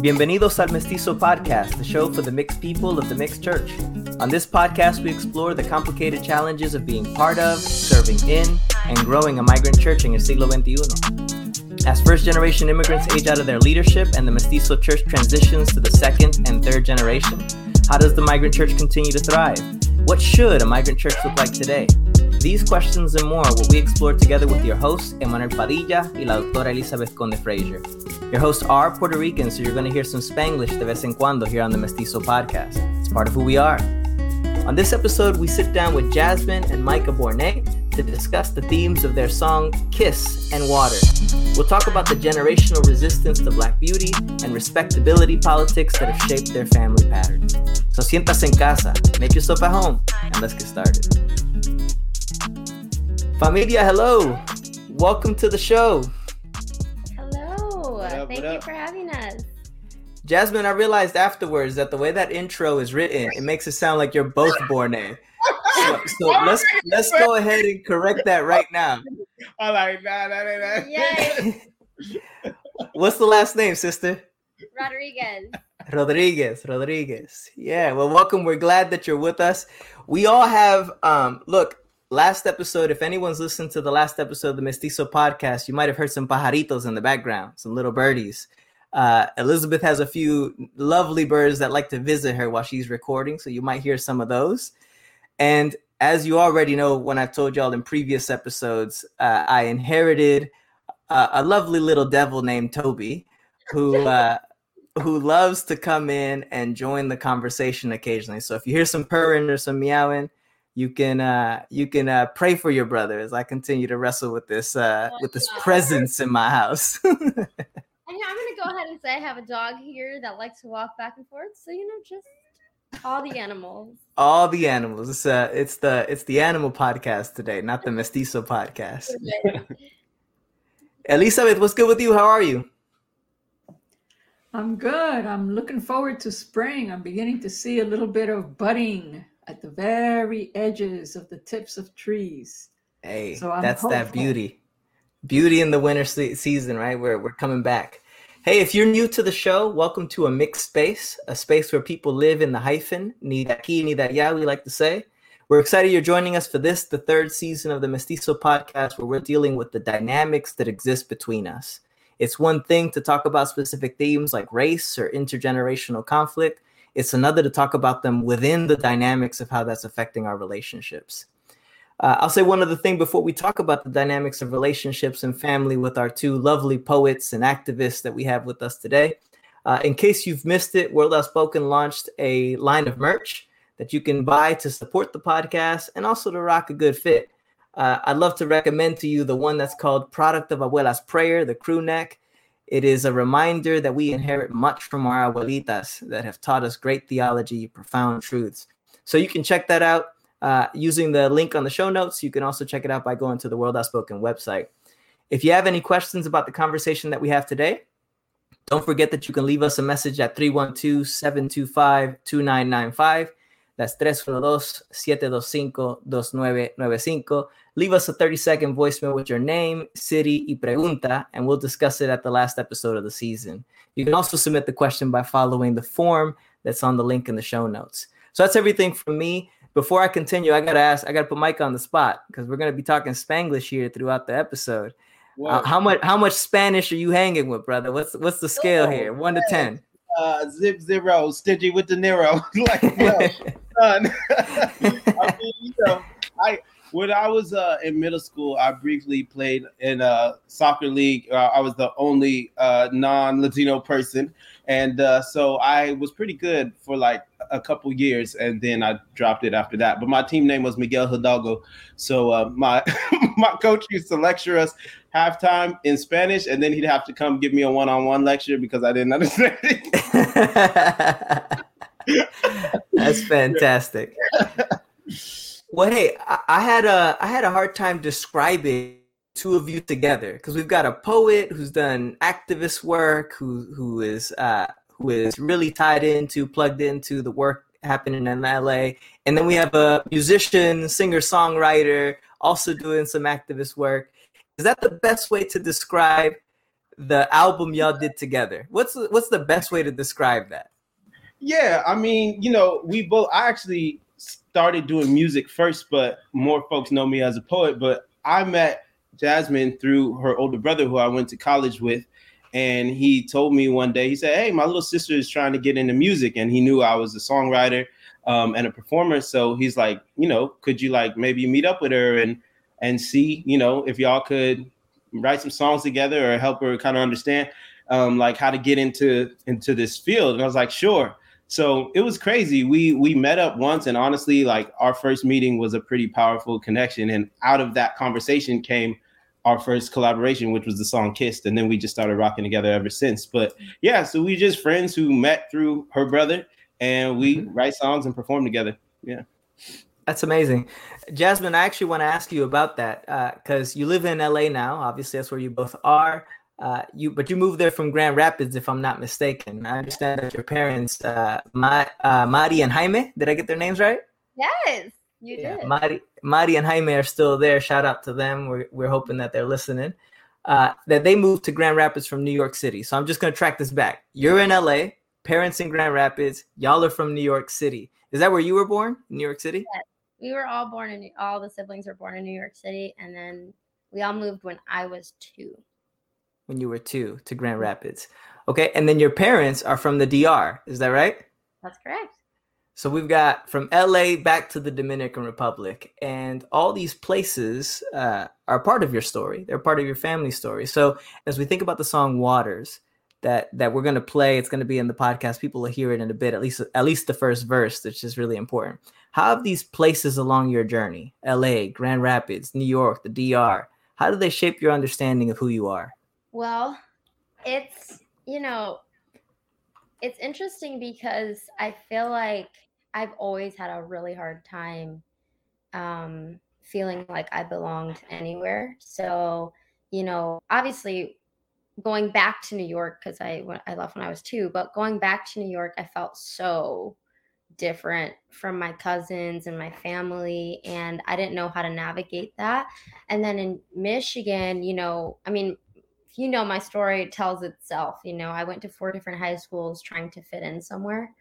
Bienvenidos al Mestizo Podcast, the show for the mixed people of the mixed church. On this podcast, we explore the complicated challenges of being part of, serving in, and growing a migrant church in el siglo XXI. As first generation immigrants age out of their leadership and the Mestizo church transitions to the second and third generation, how does the migrant church continue to thrive? What should a migrant church look like today? These questions and more will we explore together with your hosts, Emanuel Padilla y la doctora Elizabeth Conde Frazier. Your hosts are Puerto Rican, so you're going to hear some Spanglish de vez en cuando here on the Mestizo podcast. It's part of who we are. On this episode, we sit down with Jasmine and Micah Bournes to discuss the themes of their song Kiss and Water. We'll talk about the generational resistance to Black beauty and respectability politics that have shaped their family patterns. So sientas en casa, make yourself at home, and let's get started. Familia, hello. Welcome to the show. Hello. up, Thank you up? for having us. Jasmine, I realized afterwards that the way that intro is written, it makes it sound like you're both Bournes. So, so let's let's go ahead and correct that right now. I like nah, nah, nah, nah. Yay. What's the last name, sister? Rodriguez. Rodriguez, Rodriguez. Yeah, well, welcome. We're glad that you're with us. We all have, um, look, last episode, if anyone's listened to the last episode of the Mestizo podcast, you might have heard some pajaritos in the background, some little birdies. Uh, Elizabeth has a few lovely birds that like to visit her while she's recording, so you might hear some of those. And as you already know, when I've told y'all in previous episodes, uh, I inherited uh, a lovely little devil named Toby, who uh, who loves to come in and join the conversation occasionally. So if you hear some purring or some meowing, you can uh, you can uh, pray for your brother as I continue to wrestle with this uh, with this presence in my house. And I'm gonna go ahead and say I have a dog here that likes to walk back and forth. So you know, just all the animals. All the animals. It's uh, it's the it's the animal podcast today, not the mestizo podcast. Elizabeth, what's good with you? How are you? I'm good. I'm looking forward to spring. I'm beginning to see a little bit of budding at the very edges of the tips of trees. Hey, So I'm that's that beauty. Beauty in the winter se- season, right? We're, we're coming back. Hey, if you're new to the show, welcome to a mixed space, a space where people live in the hyphen, ni aquí, ni allá, we like to say. We're excited you're joining us for this, the third season of the Mestizo podcast, where we're dealing with the dynamics that exist between us. It's one thing to talk about specific themes like race or intergenerational conflict. It's another to talk about them within the dynamics of how that's affecting our relationships. Uh, I'll say one other thing before we talk about the dynamics of relationships and family with our two lovely poets and activists that we have with us today. Uh, in case you've missed it, World Outspoken launched a line of merch that you can buy to support the podcast and also to rock a good fit. Uh, I'd love to recommend to you the one that's called Product of Abuela's Prayer, the crew neck. It is a reminder that we inherit much from our abuelitas that have taught us great theology, profound truths. So you can check that out uh, using the link on the show notes. You can also check it out by going to the World Outspoken website. If you have any questions about the conversation that we have today, don't forget that you can leave us a message at 312 725 2995. That's 312-725-2995. Leave us a 30 second voicemail with your name, city, y pregunta, and we'll discuss it at the last episode of the season. You can also submit the question by following the form that's on the link in the show notes. So that's everything from me. Before I continue, I gotta ask, I gotta put Mike on the spot because we're gonna be talking Spanglish here throughout the episode. Uh, how much how much Spanish are you hanging with, brother? What's what's the scale here? One to ten. uh, zip zero, stingy with De Niro. like, no. I mean, you know, I when I was uh, in middle school, I briefly played in a soccer league. Uh, I was the only uh, non-Latino person, and uh, so I was pretty good for like a couple years, and then I dropped it after that. But my team name was Miguel Hidalgo, so uh, my my coach used to lecture us halftime in Spanish, and then he'd have to come give me a one-on-one lecture because I didn't understand it. That's fantastic. Well, hey, I, I had a I had a hard time describing two of you together because we've got a poet who's done activist work, who who is uh, who is really tied into, plugged into the work happening in LA, and then we have a musician, singer, songwriter, also doing some activist work. Is that the best way to describe the album y'all did together. What's what's the best way to describe that? Yeah, I mean, you know, we both. I actually started doing music first, but more folks know me as a poet. But I met Jasmine through her older brother, who I went to college with, and he told me one day, he said, "Hey, my little sister is trying to get into music," and he knew I was a songwriter um, and a performer. So he's like, you know, could you like maybe meet up with her and and see, you know, if y'all could write some songs together or help her kind of understand um, like how to get into into this field. And I was like, sure. So it was crazy. We we met up once, and honestly, like our first meeting was a pretty powerful connection. And out of that conversation came our first collaboration, which was the song "Kissed," and then we just started rocking together ever since. But yeah, so we just friends who met through her brother, and we mm-hmm. write songs and perform together. Yeah. That's amazing. Jasmine, I actually want to ask you about that because uh, you live in LA now. Obviously, that's where you both are. Uh, you, but you moved there from Grand Rapids, if I'm not mistaken. I understand that your parents, uh, Ma, uh, Mari and Jaime, did I get their names right? Yes, you yeah, did. Mari, Mari and Jaime are still there. Shout out to them. We're, we're hoping that they're listening. Uh, that they moved to Grand Rapids from New York City. So I'm just going to track this back. You're in LA, parents in Grand Rapids, y'all are from New York City. Is that where you were born, New York City? Yes we were all born in all the siblings were born in New York City, and then we all moved when I was two. When you were two to Grand Rapids, okay, and then your parents are from the DR. Is that right? That's correct. So we've got from LA back to the Dominican Republic, and all these places uh, are part of your story. They're part of your family story. So as we think about the song "Waters," that that we're going to play, it's going to be in the podcast. People will hear it in a bit, at least at least the first verse, which is really important. How have these places along your journey, LA, Grand Rapids, New York, the DR, how do they shape your understanding of who you are? Well, it's, you know, it's interesting because I feel like I've always had a really hard time um, feeling like I belonged anywhere. So, you know, obviously going back to New York because I I left when I was two, but going back to New York, I felt so different from my cousins and my family and I didn't know how to navigate that. And then in Michigan, you know, I mean, you know my story, tells itself. You know, I went to four different high schools trying to fit in somewhere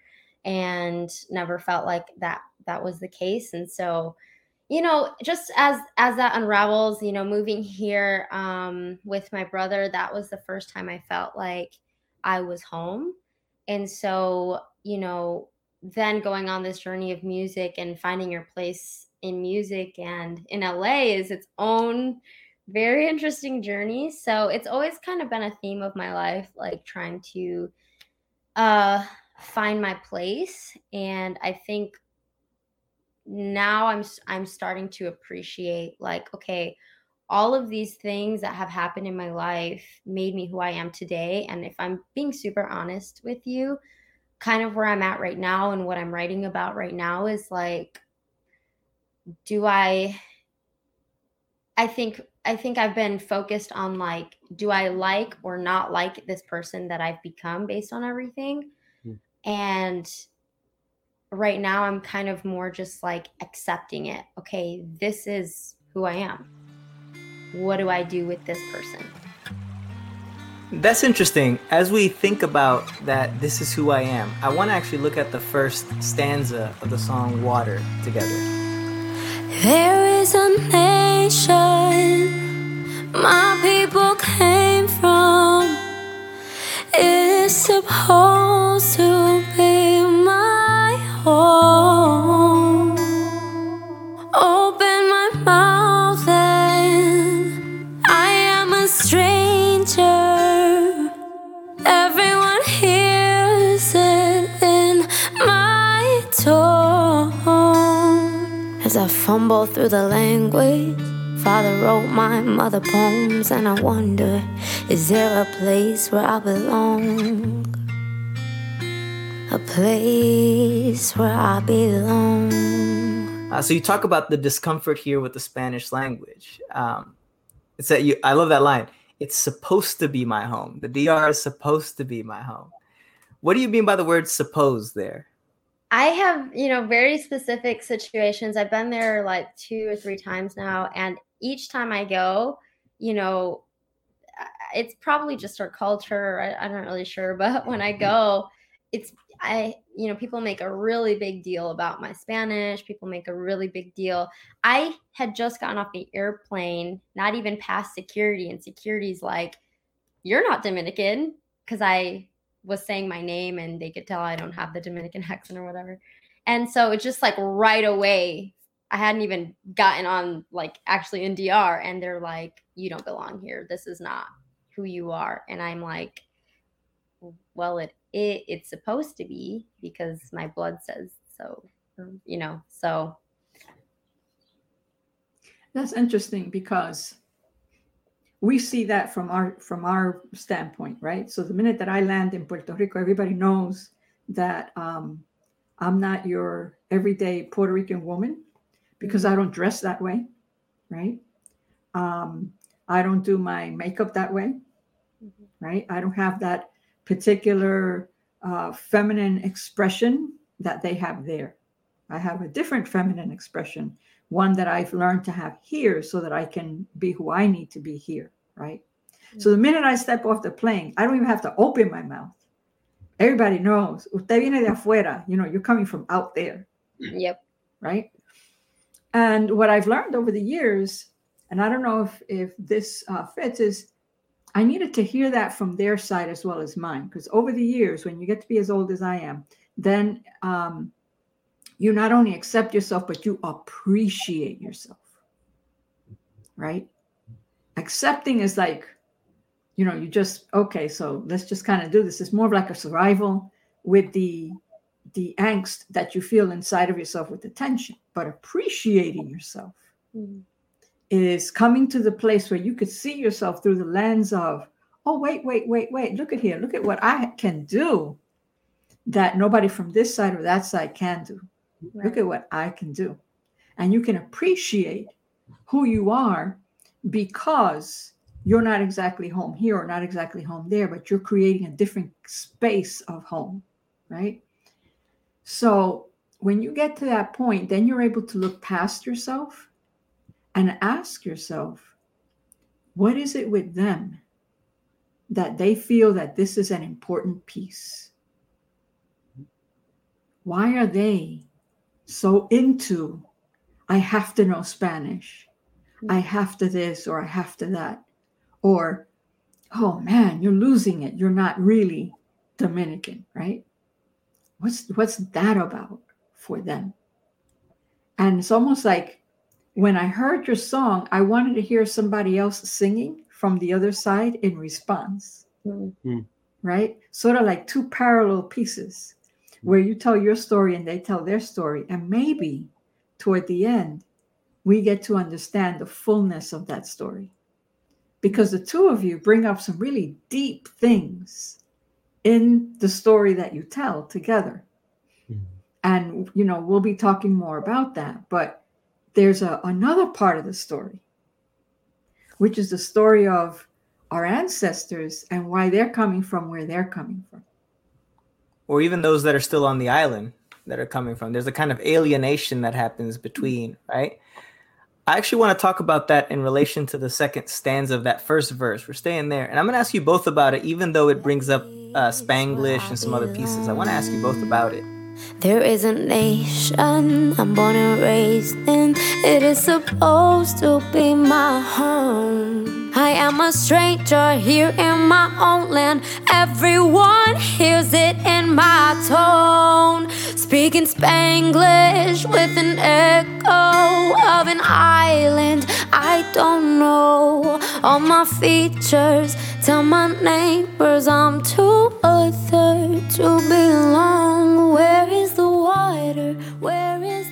and never felt like that that was the case. And so, you know, just as as that unravels, you know, moving here um with my brother, that was the first time I felt like I was home. And so, you know, then going on this journey of music and finding your place in music and in LA is its own very interesting journey. So it's always kind of been a theme of my life, like trying to uh, find my place. And I think now I'm I'm starting to appreciate like okay, all of these things that have happened in my life made me who I am today. And if I'm being super honest with you, kind of where I'm at right now and what I'm writing about right now is like do I I think I think I've been focused on like do I like or not like this person that I've become based on everything? Hmm. And right now I'm kind of more just like accepting it. Okay, this is who I am. What do I do with this person? That's interesting. As we think about that, this is who I am, I want to actually look at the first stanza of the song Water together. There is a nation my people came from. It is I fumble through the language, Father wrote my mother poems, and I wonder is there a place where I belong? A place where I belong. Uh, so you talk about the discomfort here with the Spanish language. Um, it's that you. I love that line it's supposed to be my home. The DR is supposed to be my home. What do you mean by the word suppose there? I have, you know, very specific situations. I've been there like two or three times now. And each time I go, you know, it's probably just our culture. I, I'm not really sure, but when I mm-hmm. go, it's I, you know, people make a really big deal about my Spanish. People make a really big deal. I had just gotten off the airplane, not even past security, and security's like, "You're not Dominican," because I was saying my name and they could tell I don't have the Dominican accent or whatever. And so it's just like right away, I hadn't even gotten on like actually in DR, and they're like, "You don't belong here. This is not who you are." And I'm like, "Well, it it it's supposed to be because my blood says so mm. you know so that's interesting because we see that from our from our standpoint right so the minute that i land in puerto rico everybody knows that um, i'm not your everyday puerto rican woman because i don't dress that way right um, i don't do my makeup that way mm-hmm. right i don't have that particular uh, feminine expression that they have there. I have a different feminine expression, one that I've learned to have here so that I can be who I need to be here, right? Mm-hmm. So the minute I step off the plane, I don't even have to open my mouth. Everybody knows, usted viene de afuera, you know, you're coming from out there. Yep. Right. And what I've learned over the years, and I don't know if, if this uh, fits, is I needed to hear that from their side as well as mine. Because over the years, when you get to be as old as I am, then um, you not only accept yourself, but you appreciate yourself. Right? Accepting is like, you know, you just, okay, so let's just kind of do this. It's more of like a survival with the the angst that you feel inside of yourself with the tension, but appreciating yourself. Mm-hmm is coming to the place where you could see yourself through the lens of, oh, wait, wait, wait, wait, look at here, look at what I can do that nobody from this side or that side can do. Right. Look at what I can do. And you can appreciate who you are because you're not exactly home here or not exactly home there, but you're creating a different space of home, right? So when you get to that point, then you're able to look past yourself and ask yourself what is it with them that they feel that this is an important piece? Why are they so into, I have to know Spanish, I have to this, or I have to that? Or, oh man, you're losing it. You're not really Dominican, right? What's what's that about for them? And it's almost like when I heard your song, I wanted to hear somebody else singing from the other side in response. Mm-hmm. Right? Sort of like two parallel pieces where you tell your story and they tell their story. And maybe toward the end, we get to understand the fullness of that story. Because the two of you bring up some really deep things in the story that you tell together. Mm-hmm. And, you know, we'll be talking more about that. But there's a, another part of the story, which is the story of our ancestors and why they're coming from where they're coming from. Or even those that are still on the island that are coming from. There's a kind of alienation that happens between, right? I actually want to talk about that in relation to the second stanza of that first verse. We're staying there. And I'm going to ask you both about it, even though it brings up uh, Spanglish and some other pieces. I want to ask you both about it. There is a nation I'm born and raised in. It is supposed to be my home. I am a stranger here in my own land. Everyone hears it in my tone. Speaking Spanglish with an echo of an island I don't know. All my features tell my neighbors I'm too other to belong. Where is the water? Where is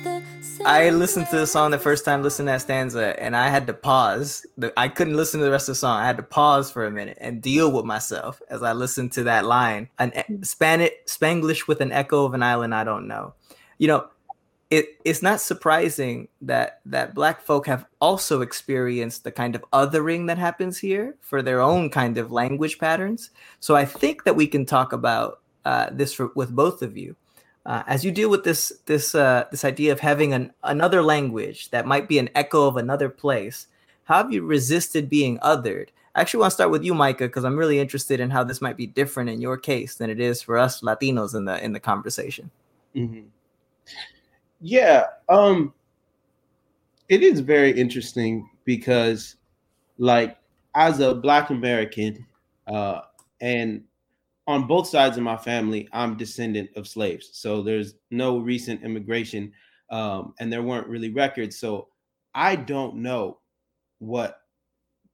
I listened to the song the first time, listening to that stanza, and I had to pause. I couldn't listen to the rest of the song. I had to pause for a minute and deal with myself as I listened to that line. An Spanish Spanglish with an echo of an island I don't know. You know, it it's not surprising that that black folk have also experienced the kind of othering that happens here for their own kind of language patterns. So I think that we can talk about uh, this for, with both of you uh, as you deal with this this uh, this idea of having an another language that might be an echo of another place. How have you resisted being othered? I actually want to start with you, Micah, because I'm really interested in how this might be different in your case than it is for us Latinos in the in the conversation. Mm-hmm. Yeah, um, it is very interesting because, like, as a Black American, uh, and on both sides of my family, I'm descendant of slaves. So there's no recent immigration, um, and there weren't really records. So I don't know what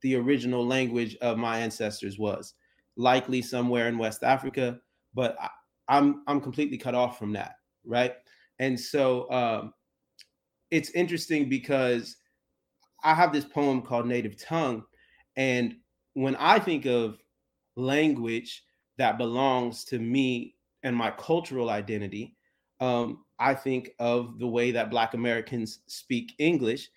the original language of my ancestors was. Likely somewhere in West Africa, but I, I'm I'm completely cut off from that, right? And so um, it's interesting because I have this poem called Native Tongue, and when I think of language that belongs to me and my cultural identity, um, I think of the way that Black Americans speak English.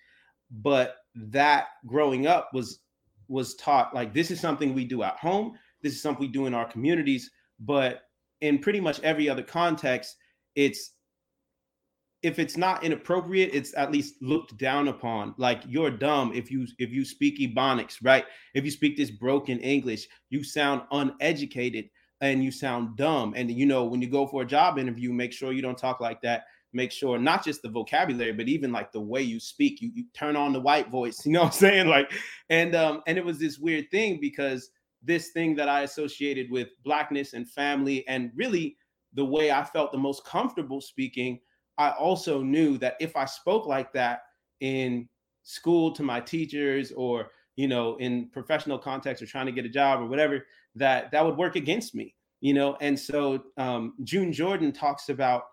But that growing up was was taught like this is something we do at home, this is something we do in our communities, but in pretty much every other context, it's if it's not inappropriate, it's at least looked down upon. Like you're dumb if you if you speak Ebonics, right? If you speak this broken English, you sound uneducated and you sound dumb. And you know, when you go for a job interview, make sure you don't talk like that. Make sure not just the vocabulary, but even like the way you speak. You, you turn on the white voice, you know what I'm saying? Like, and um, and it was this weird thing because this thing that I associated with blackness and family, and really the way I felt the most comfortable speaking I also knew that if I spoke like that in school to my teachers or you know in professional context or trying to get a job or whatever that that would work against me you know? And so um, june jordan talks about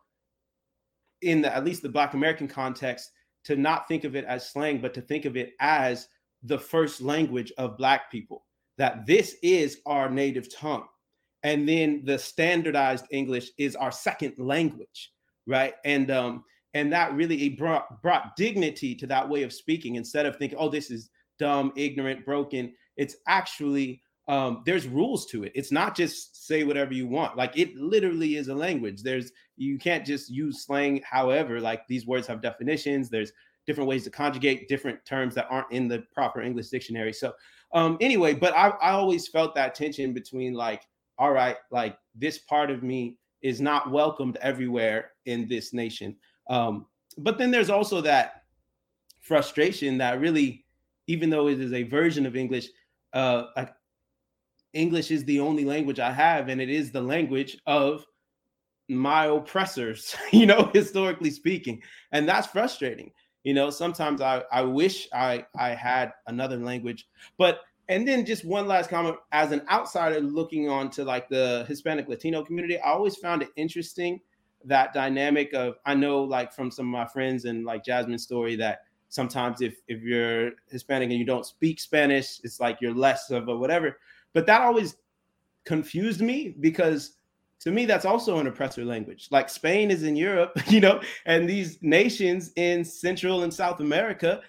in the at least the black american context to not think of it as slang but to think of it as the first language of black people that this is our native tongue. And then the standardized english is our second language right? And um, and that really brought brought dignity to that way of speaking instead of thinking, oh, this is dumb, ignorant, broken. It's actually um, there's rules to it. It's not just say whatever you want. Like it literally is a language. There's you can't just use slang. However, like these words have definitions. There's different ways to conjugate different terms that aren't in the proper English dictionary. So um, anyway, but I, I always felt that tension between like, all right, like this part of me is not welcomed everywhere in this nation. Um, but then there's also that frustration that really, even though it is a version of English, uh, like English is the only language I have, and it is the language of my oppressors, you know, historically speaking. And that's frustrating. You know, sometimes I, I wish I, I had another language, but and then just one last comment. As an outsider looking on to like the hispanic latino community i always found it interesting that dynamic of i know like from some of my friends and like jasmine's story that sometimes if if you're hispanic and you don't speak spanish it's like you're less of a whatever. But that always confused me because to me that's also an oppressor language. Like spain is in europe you know and these nations in central and south america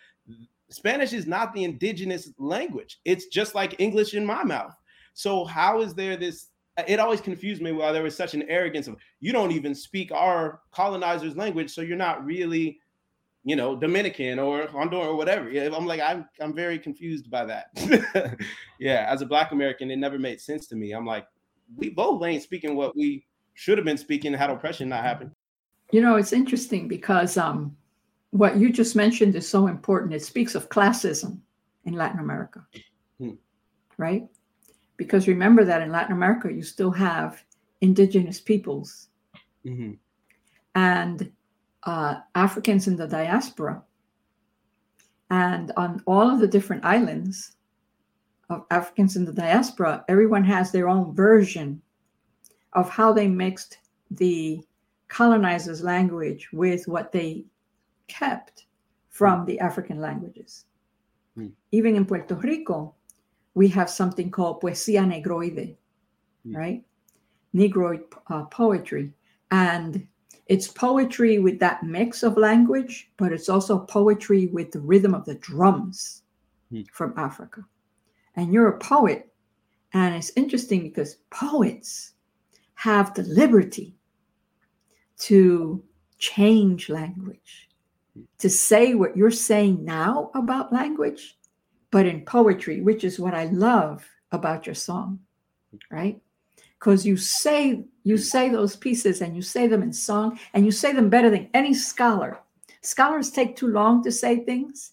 Spanish is not the indigenous language. It's just like English in my mouth. So how is there this? It always confused me why there was such an arrogance of you don't even speak our colonizers' language, so you're not really, you know, Dominican or Honduran or whatever. I'm like I'm I'm very confused by that. yeah, as a Black American, it never made sense to me. I'm like, we both ain't speaking what we should have been speaking had oppression not happened. You know, it's interesting because um what you just mentioned is so important. It speaks of classism in Latin America, hmm. right? Because remember that in Latin America, you still have indigenous peoples mm-hmm. and uh, Africans in the diaspora. And on all of the different islands of Africans in the diaspora, everyone has their own version of how they mixed the colonizers' language with what they kept from the African languages. Mm. Even in Puerto Rico, we have something called poesía negroide, mm. right? Negroid uh, poetry. And it's poetry with that mix of language, but it's also poetry with the rhythm of the drums mm. from Africa. And you're a poet. And it's interesting because poets have the liberty to change language to say what you're saying now about language, but in poetry, which is what I love about your song, right? Because you say you say those pieces and you say them in song and you say them better than any scholar. Scholars take too long to say things,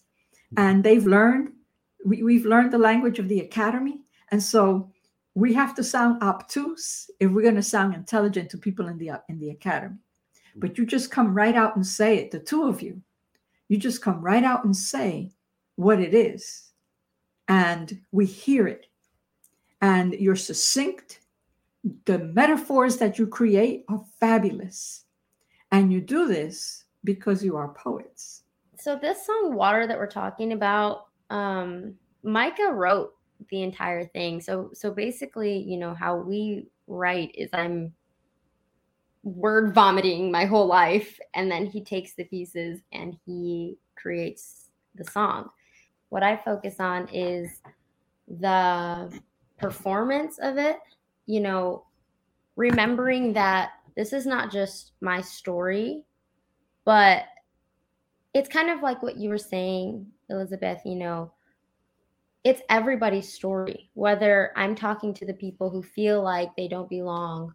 and they've learned we, we've learned the language of the academy, and so we have to sound obtuse if we're going to sound intelligent to people in the in the academy. But you just come right out and say it, the two of you. You just come right out and say what it is. And we hear it. And you're succinct. The metaphors that you create are fabulous. And you do this because you are poets. So this song Water that we're talking about, um, Micah wrote the entire thing. So so basically, you know, how we write is I'm word vomiting my whole life and then he takes the pieces and he creates the song. What I focus on is the performance of it, you know, remembering that this is not just my story, but it's kind of like what you were saying, Elizabeth, you know, it's everybody's story, whether I'm talking to the people who feel like they don't belong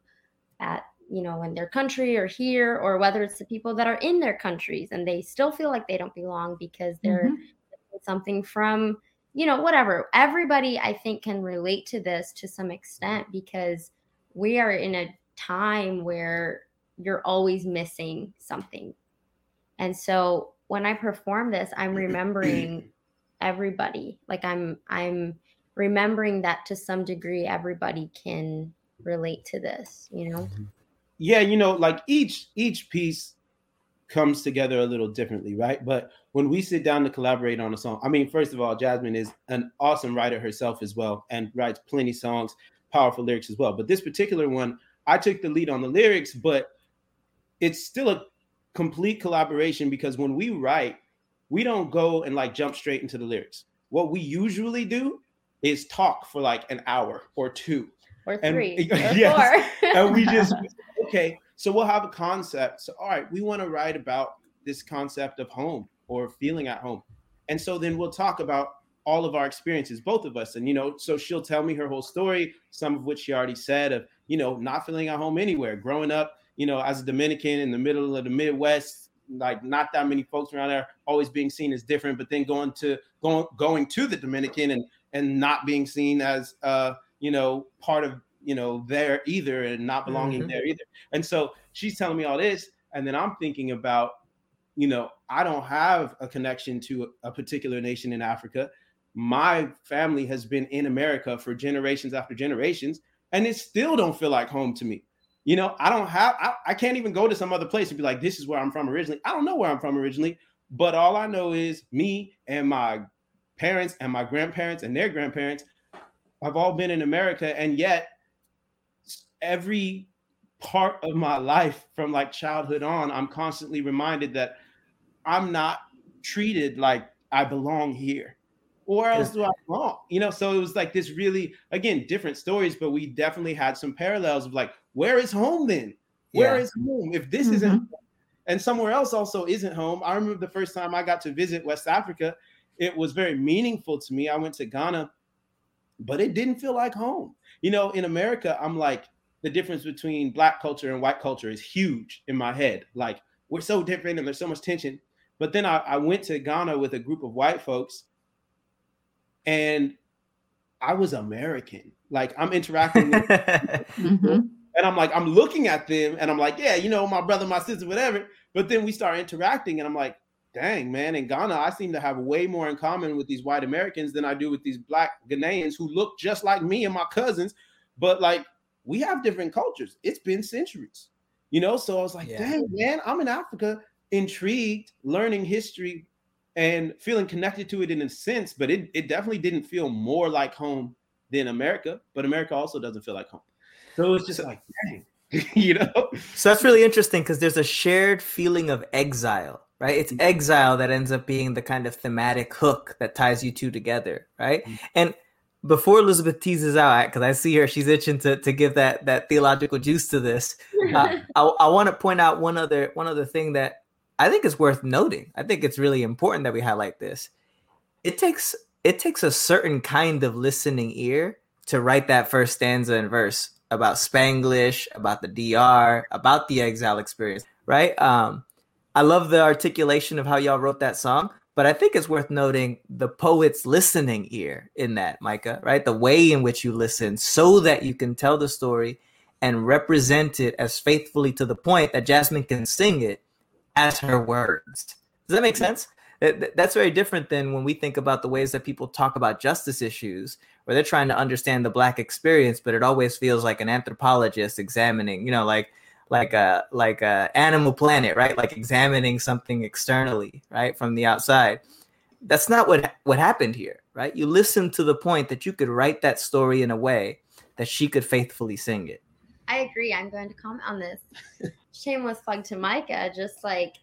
at, you know, in their country or here, or whether it's the people that are in their countries and they still feel like they don't belong because they're mm-hmm. something from, you know, whatever. Everybody, I think, can relate to this to some extent because we are in a time where you're always missing something. And so when I perform this, I'm remembering everybody like i'm i'm remembering that to some degree everybody can relate to this you know mm-hmm. Yeah you know like each each piece comes together a little differently right but when we sit down to collaborate on a song i mean first of all jasmine is an awesome writer herself as well and writes plenty songs powerful lyrics as well but this particular one i took the lead on the lyrics but it's still a complete collaboration because when we write we don't go and like jump straight into the lyrics. What we usually do is talk for like an hour or two or three and, or yes, four. and we just okay. So we'll have a concept. So all right, we want to write about this concept of home or feeling at home, and so then we'll talk about all of our experiences, both of us. And you know, so she'll tell me her whole story, some of which she already said of you know not feeling at home anywhere, growing up, you know, as a Dominican in the middle of the Midwest, like not that many folks around there always being seen as different but then going to going going to the dominican and and not being seen as uh you know part of you know there either and not belonging mm-hmm. there either and so she's telling me all this and then i'm thinking about you know i don't have a connection to a particular nation in africa my family has been in america for generations after generations and it still don't feel like home to me you know, I don't have, I, I can't even go to some other place and be like, this is where I'm from originally. I don't know where I'm from originally, but all I know is me and my parents and my grandparents and their grandparents have all been in America. And yet, every part of my life from like childhood on, I'm constantly reminded that I'm not treated like I belong here or else do I belong? You know, so it was like this really, again, different stories, but we definitely had some parallels of like, where is home then? Where yeah. is home? If this mm-hmm. isn't and somewhere else also isn't home. I remember the first time I got to visit West Africa, it was very meaningful to me. I went to Ghana, but it didn't feel like home. You know, in America, I'm like, the difference between black culture and white culture is huge in my head. Like, we're so different and there's so much tension. But then I, I went to Ghana with a group of white folks and I was American. Like I'm interacting with mm-hmm. and I'm like, I'm looking at them and I'm like, yeah, you know, my brother, my sister, whatever. But then we start interacting and I'm like, dang, man, in Ghana, I seem to have way more in common with these white Americans than I do with these black Ghanaians who look just like me and my cousins. But like, we have different cultures. It's been centuries, you know? So I was like, yeah. dang, man, I'm in Africa, intrigued, learning history and feeling connected to it in a sense, but it, it definitely didn't feel more like home than America, but America also doesn't feel like home. So it's just like, dang, you know? So that's really interesting because there's a shared feeling of exile, right? It's mm-hmm. exile that ends up being the kind of thematic hook that ties you two together, right? Mm-hmm. And before Elizabeth teases out, because I see her, she's itching to, to give that that theological juice to this. Uh, I, I want to point out one other one other thing that I think is worth noting. I think it's really important that we highlight this. It takes it takes a certain kind of listening ear to write that first stanza and verse about Spanglish, about the DR, about the exile experience, right? Um, I love the articulation of how y'all wrote that song, but I think it's worth noting the poet's listening ear in that, Micah, right? The way in which you listen so that you can tell the story and represent it as faithfully to the point that Jasmine can sing it as her words. Does that make sense? That's very different than when we think about the ways that people talk about justice issues, where they're trying to understand the Black experience, but it always feels like an anthropologist examining, you know, like like a like a Animal Planet, right? Like examining something externally, right, from the outside. That's not what what happened here, right? You listened to the point that you could write that story in a way that she could faithfully sing it. I agree. I'm going to comment on this. Shameless plug to Micah. Just like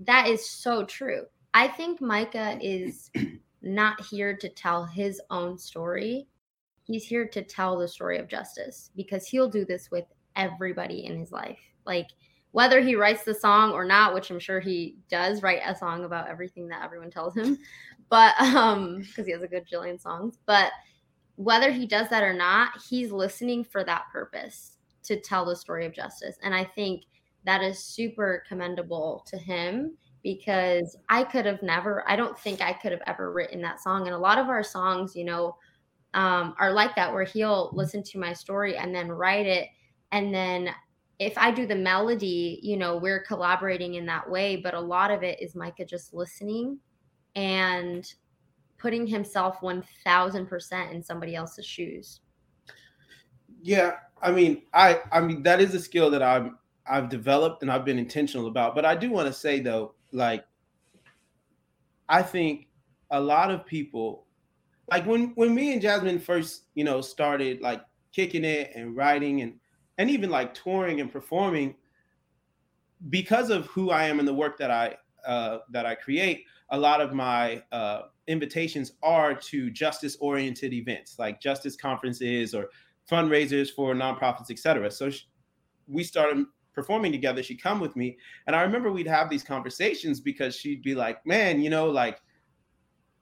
that is so true. I think Micah is not here to tell his own story. He's here to tell the story of justice because he'll do this with everybody in his life. Like whether he writes the song or not, which I'm sure he does write a song about everything that everyone tells him, but um because he has a good jillion songs, but whether he does that or not, he's listening for that purpose to tell the story of justice. And I think that is super commendable to him because I could have never, I don't think I could have ever written that song. And a lot of our songs, you know, um, are like that, where he'll listen to my story and then write it. And then if I do the melody, you know, we're collaborating in that way. But a lot of it is Micah just listening and putting himself 1000% in somebody else's shoes. Yeah, I mean, I I mean that is a skill that I'm I've developed and I've been intentional about. But I do want to say though, like I think a lot of people like when when me and Jasmine first, you know, started like kicking it and writing and and even like touring and performing because of who I am and the work that I uh that I create, a lot of my uh invitations are to justice oriented events like justice conferences or fundraisers for nonprofits, etc. So we started performing together. She'd come with me, and I remember we'd have these conversations because she'd be like, "Man, you know, like."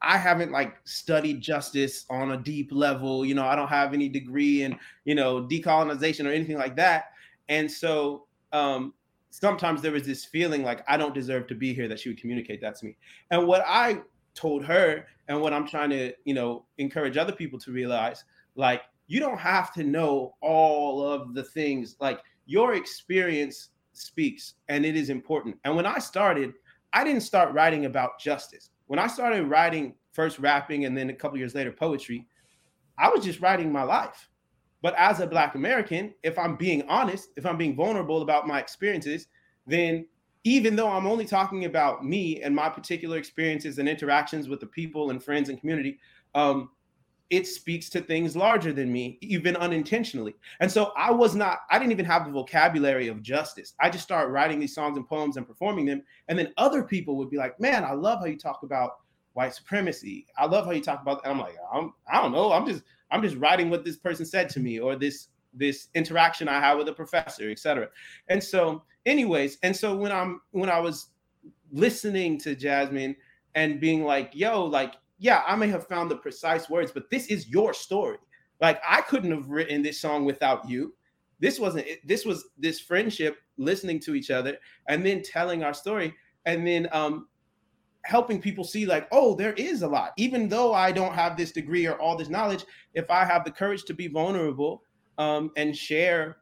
I haven't like studied justice on a deep level. You know, I don't have any degree in, you know, decolonization or anything like that. And so um, sometimes there was this feeling like I don't deserve to be here that she would communicate that to me. And what I told her and what I'm trying to, you know, encourage other people to realize, like you don't have to know all of the things like your experience speaks and it is important and when i started i didn't start writing about justice when i started writing first rapping and then a couple years later poetry i was just writing my life. But as a black american if i'm being honest if i'm being vulnerable about my experiences then even though i'm only talking about me and my particular experiences and interactions with the people and friends and community um, it speaks to things larger than me, even unintentionally. And so I was not, I didn't even have the vocabulary of justice. I just started writing these songs and poems and performing them. And then other people would be like, man, I love how you talk about white supremacy. I love how you talk about, and I'm like, I'm, I don't know. I'm just, I'm just writing what this person said to me or this, this interaction I had with a professor, etc. And so anyways, and so when I'm, when I was listening to Jasmine and being like, yo, like, yeah, I may have found the precise words, but this is your story. Like I couldn't have written this song without you. This wasn't this was this friendship, listening to each other, and then telling our story, and then um helping people see like, oh, there is a lot. Even though I don't have this degree or all this knowledge, if I have the courage to be vulnerable um, and share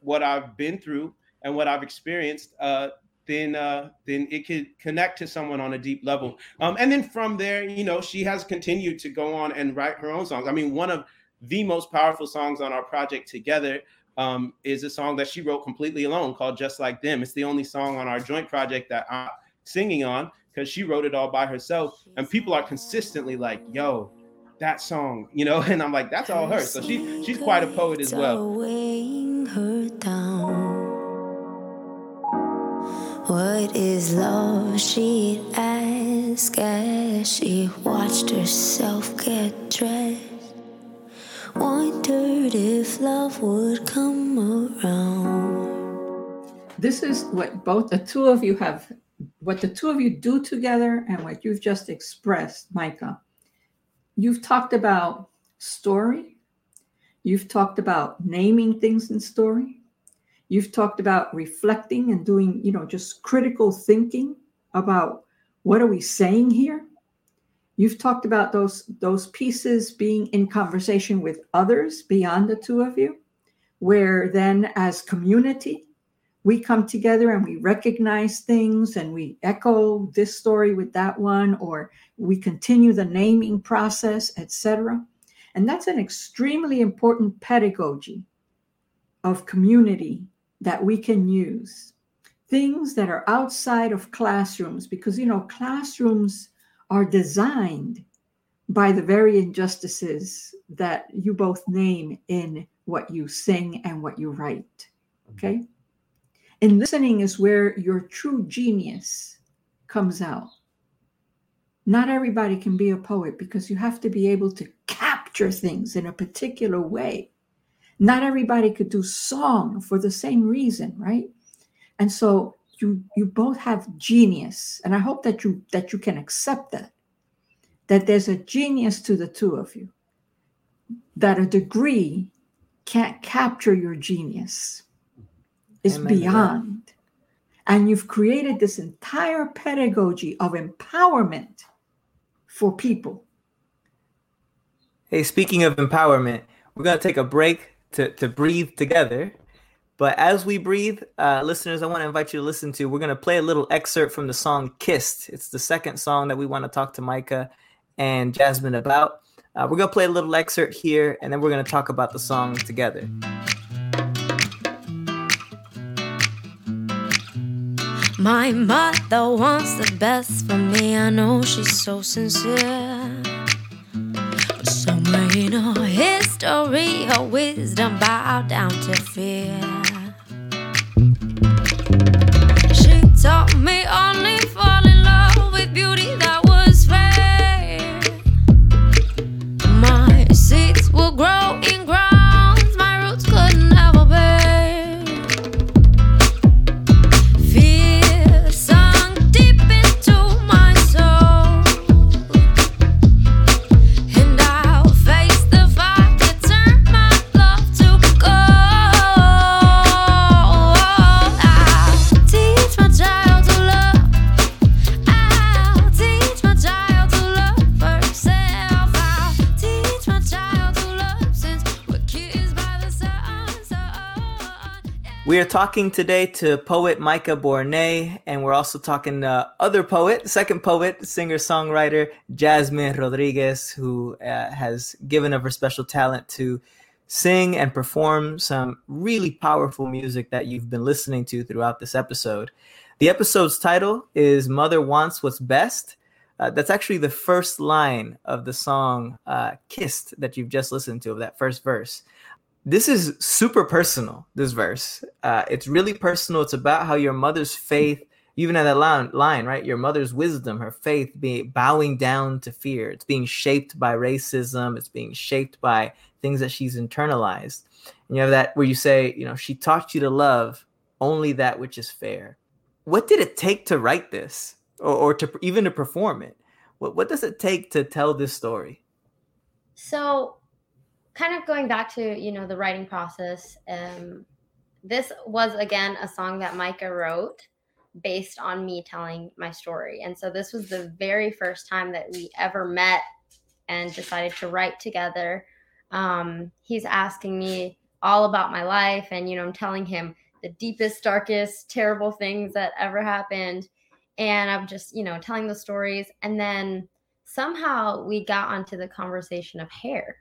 what I've been through and what I've experienced, uh, then uh, then it could connect to someone on a deep level. Um, and then from there, you know, she has continued to go on and write her own songs. I mean, one of the most powerful songs on our project together um, is a song that she wrote completely alone called "Just Like Them." It's the only song on our joint project that I'm singing on because she wrote it all by herself. And people are consistently like, "Yo." That song, you know, and I'm like, that's all her. So she she's quite a poet as well. What is love? She'd ask as she watched herself get dressed. Wondered if love would come around. This is what both the two of you have, what the two of you do together, and what you've just expressed, Micah. you've talked about story. You've talked about naming things in story. You've talked about reflecting and doing, you know, just critical thinking about what are we saying here? You've talked about those those pieces being in conversation with others beyond the two of you, where then as community we come together and we recognize things and we echo this story with that one or we continue the naming process etc and that's an extremely important pedagogy of community that we can use. Things that are outside of classrooms because you know classrooms are designed by the very injustices that you both name in what you sing and what you write okay? And listening is where your true genius comes out. Not everybody can be a poet because you have to be able to capture things in a particular way not everybody could do song for the same reason right? And so you you both have genius and i hope that you that you can accept that that there's a genius to the two of you that a degree can't capture your genius. It's Amen beyond. And you've created this entire pedagogy of empowerment for people. Hey, speaking of empowerment, we're going to take a break to, to breathe together. But as we breathe, uh, listeners, I want to invite you to listen to. We're going to play a little excerpt from the song Kiss. It's the second song that we want to talk to Micah and Jasmine about. Uh, we're going to play a little excerpt here, and then we're going to talk about the song together. My mother wants the best for me. I know she's so sincere. But somewhere in her history, her wisdom bowed down to fear. She taught me only fall We are talking today to poet Micah Bournes, and we're also talking to other poet, second poet, singer songwriter Jasmine Rodriguez, who uh, has given of her special talent to sing and perform some really powerful music that you've been listening to throughout this episode. The episode's title is Mother Wants What's Best. Uh, that's actually the first line of the song uh, Kiss that you've just listened to, of that first verse this is super personal this verse. Uh, it's really personal. It's about how your mother's faith even at that line, right? Your mother's wisdom her faith being bowing down to fear. It's being shaped by racism. It's being shaped by things that she's internalized. And you have that where you say you know she taught you to love only that which is fair. What did it take to write this or, or to even to perform it? What, what does it take to tell this story? So, kind of going back to you know the writing process, um, this was again a song that Micah wrote based on me telling my story, and so this was the very first time that we ever met and decided to write together. Um, he's asking me all about my life, and you know I'm telling him the deepest, darkest, terrible things that ever happened, and I'm just you know telling the stories, and then somehow we got onto the conversation of hair.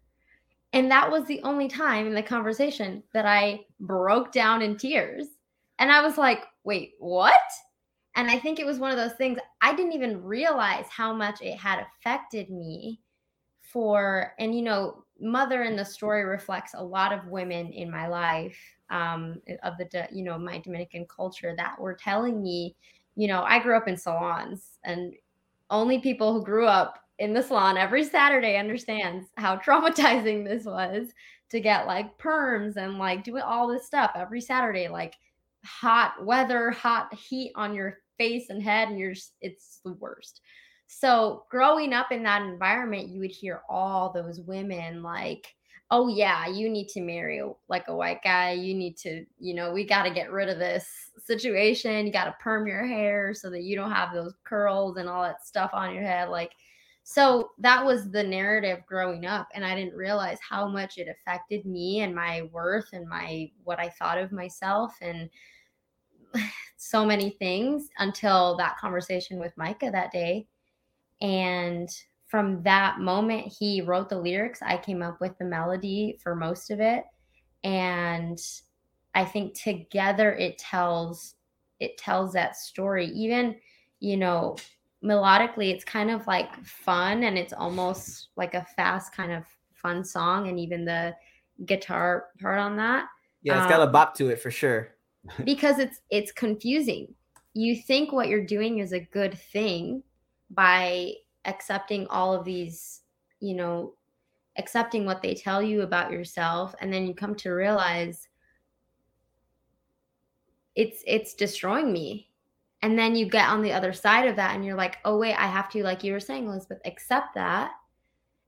And that was the only time in the conversation that I broke down in tears. And I was like, wait, what? And I think it was one of those things I didn't even realize how much it had affected me for, and you know, mother in the story reflects a lot of women in my life um, of the, you know, my Dominican culture that were telling me, you know, I grew up in salons and only people who grew up in the salon every Saturday understands how traumatizing this was to get like perms and like do all this stuff every Saturday, like hot weather, hot heat on your face and head, and you're just, it's the worst. So growing up in that environment, you would hear all those women like, oh yeah, you need to marry like a white guy. You need to, you know, we got to get rid of this situation. You got to perm your hair so that you don't have those curls and all that stuff on your head. Like, so that was the narrative growing up. And I didn't realize how much it affected me and my worth and my, what I thought of myself and so many things until that conversation with Micah that day. And from that moment, he wrote the lyrics. I came up with the melody for most of it. And I think together it tells it tells that story. Even, you know, melodically, it's kind of like fun and it's almost like a fast kind of fun song. And even the guitar part on that. Yeah, it's got um, a bop to it for sure. because it's it's confusing. You think what you're doing is a good thing by accepting all of these, you know, accepting what they tell you about yourself and then you come to realize it's it's destroying me and then you get on the other side of that and you're like oh wait i have to like you were saying elizabeth accept that.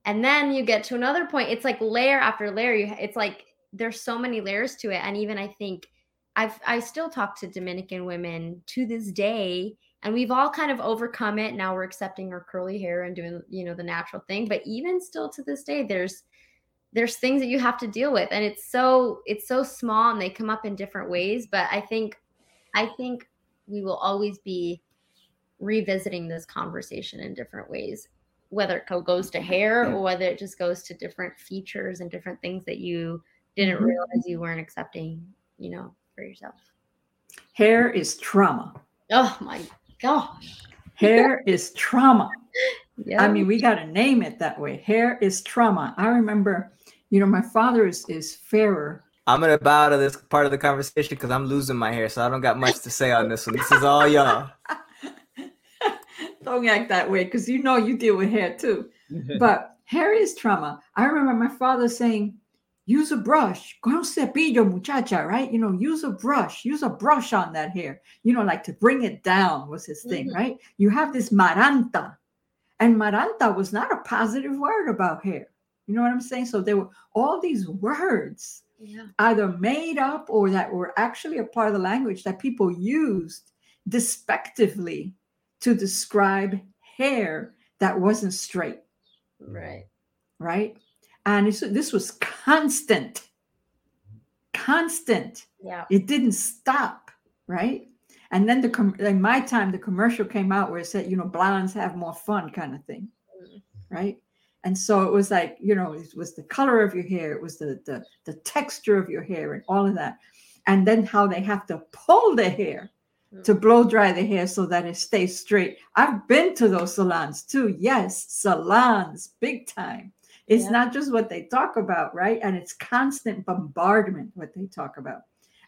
And then you get to another point. It's like layer after layer. It's like there's so many layers to it. And even i think i've i still talk to dominican women to this day and we've all kind of overcome it. Now we're accepting our curly hair and doing you know the natural thing. But even still to this day there's there's things that you have to deal with. And it's so it's so small and they come up in different ways. But i think i think we will always be revisiting this conversation in different ways whether it goes to hair or whether it just goes to different features and different things that you didn't mm-hmm. realize you weren't accepting you know for yourself hair is trauma oh my gosh. Hair is trauma. Yeah. I mean, we got to name it that way. Hair is trauma. I remember, you know, my father is, is fairer. I'm gonna bow out of this part of the conversation because I'm losing my hair, so I don't got much to say on this one. This is all y'all. don't act that way because you know you deal with hair too. but hair is trauma. I remember my father saying, use a brush. Con cepillo, muchacha, right? You know, use a brush, use a brush on that hair, you know, like to bring it down was his thing, mm-hmm. right? You have this maranta. And maranta was not a positive word about hair. You know what I'm saying? So there were all these words yeah. either made up or that were actually a part of the language that people used despectively to describe hair that wasn't straight. Right. Right and this was constant constant yeah it didn't stop right and then the com- in my time the commercial came out where it said you know blondes have more fun kind of thing mm. right and so it was like you know it was the color of your hair it was the, the the texture of your hair and all of that and then how they have to pull the hair mm. to blow dry the hair so that it stays straight i've been to those salons too yes salons big time it's yeah. not just what they talk about, right? And it's constant bombardment what they talk about.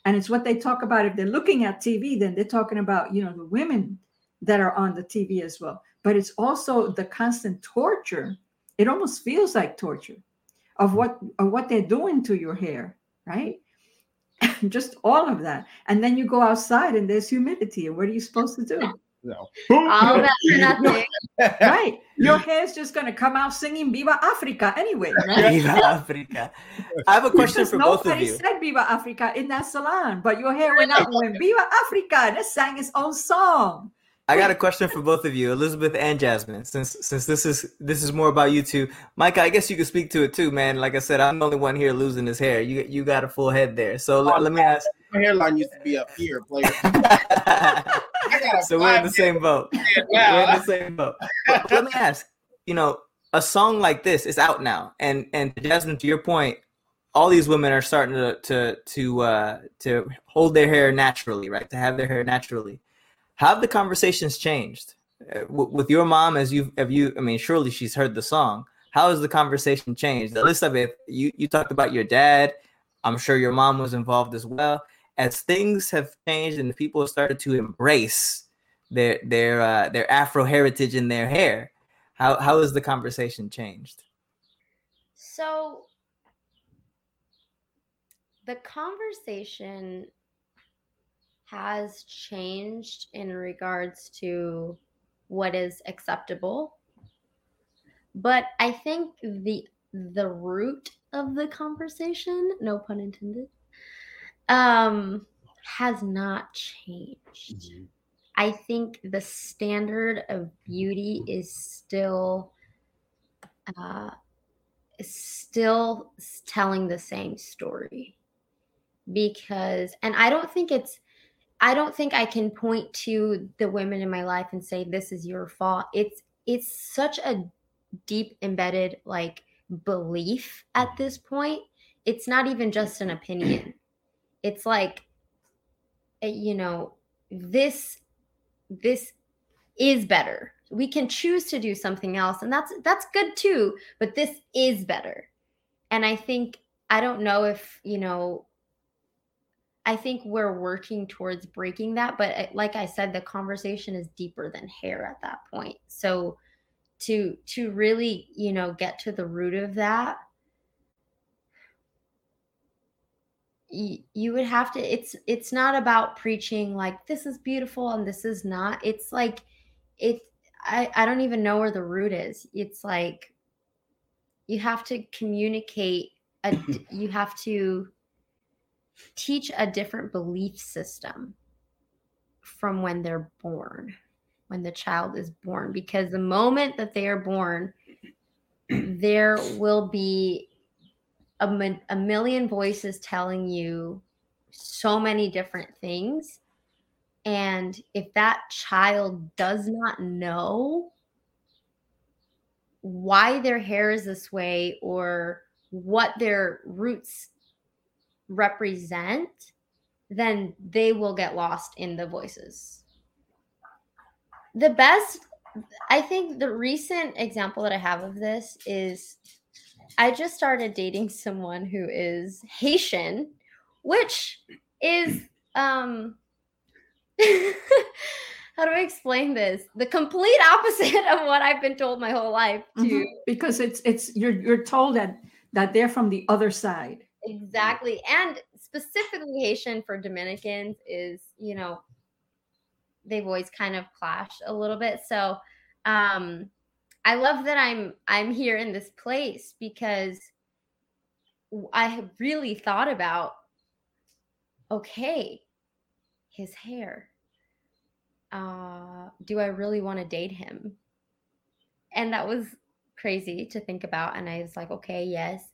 And it's what they talk about if they're looking at TV, then they're talking about, you know, the women that are on the TV as well. But it's also the constant torture. It almost feels like torture of hmm. what of what they're doing to your hair, right? just all of that. And then you go outside and there's humidity. And what are you supposed to do? No. All that for nothing. right. Your hair's just going to come out singing Viva Africa anyway, right? Viva Africa. I have a question for both of you. Nobody said Viva Africa in that salon, but your hair went out and went Viva Africa and it sang its own song. I got a question for both of you, Elizabeth and Jasmine. Since since this is this is more about you two, Mike. I guess you could speak to it too, man. Like I said, I'm the only one here losing his hair. You you got a full head there. So oh, let, let me ask. My hairline used to be up here, player. so we're in the same boat. we're in the same boat. But let me ask. You know, a song like this is out now, and and Jasmine, to your point, all these women are starting to to to uh, to hold their hair naturally, right? To have their hair naturally have the conversations changed uh, with your mom as you have you? I mean, surely she's heard the song. How has the conversation changed? Elizabeth, you you talked about your dad. I'm sure your mom was involved as well. As things have changed and people have started to embrace their their uh, their Afro heritage in their hair, how how has the conversation changed? So the conversation has changed in regards to what is acceptable. But I think the the root of the conversation, no pun intended, um, has not changed. Mm-hmm. I think the standard of beauty is still uh, still telling the same story because and I don't think it's I don't think I can point to the women in my life and say this is your fault. It's it's such a deep embedded like belief at this point. It's not even just an opinion. It's like eh, you know, this this is better. We can choose to do something else and that's that's good too, but this is better. And I think I don't know if, you know, I think we're working towards breaking that, but eh, like I said the conversation is deeper than hair at that point. So to to really, you know, get to the root of that you would have to it's it's not about preaching like this is beautiful and this is not it's like it i i don't even know where the root is it's like you have to communicate a, you have to teach a different belief system from when they're born when the child is born because the moment that they are born there will be a, a million voices telling you so many different things. And if that child does not know why their hair is this way or what their roots represent, then they will get lost in the voices. The best, I think, the recent example that I have of this is I just started dating someone who is Haitian, which is um how do I explain this? The complete opposite of what I've been told my whole life to mm-hmm. because it's it's you're you're told that that they're from the other side. Exactly. And specifically Haitian for Dominicans is, you know, they've always kind of clashed a little bit. So um I love that I'm I'm here in this place because I really thought about okay, his hair. Uh, do I really want to date him? And that was crazy to think about. And I was like, okay, yes.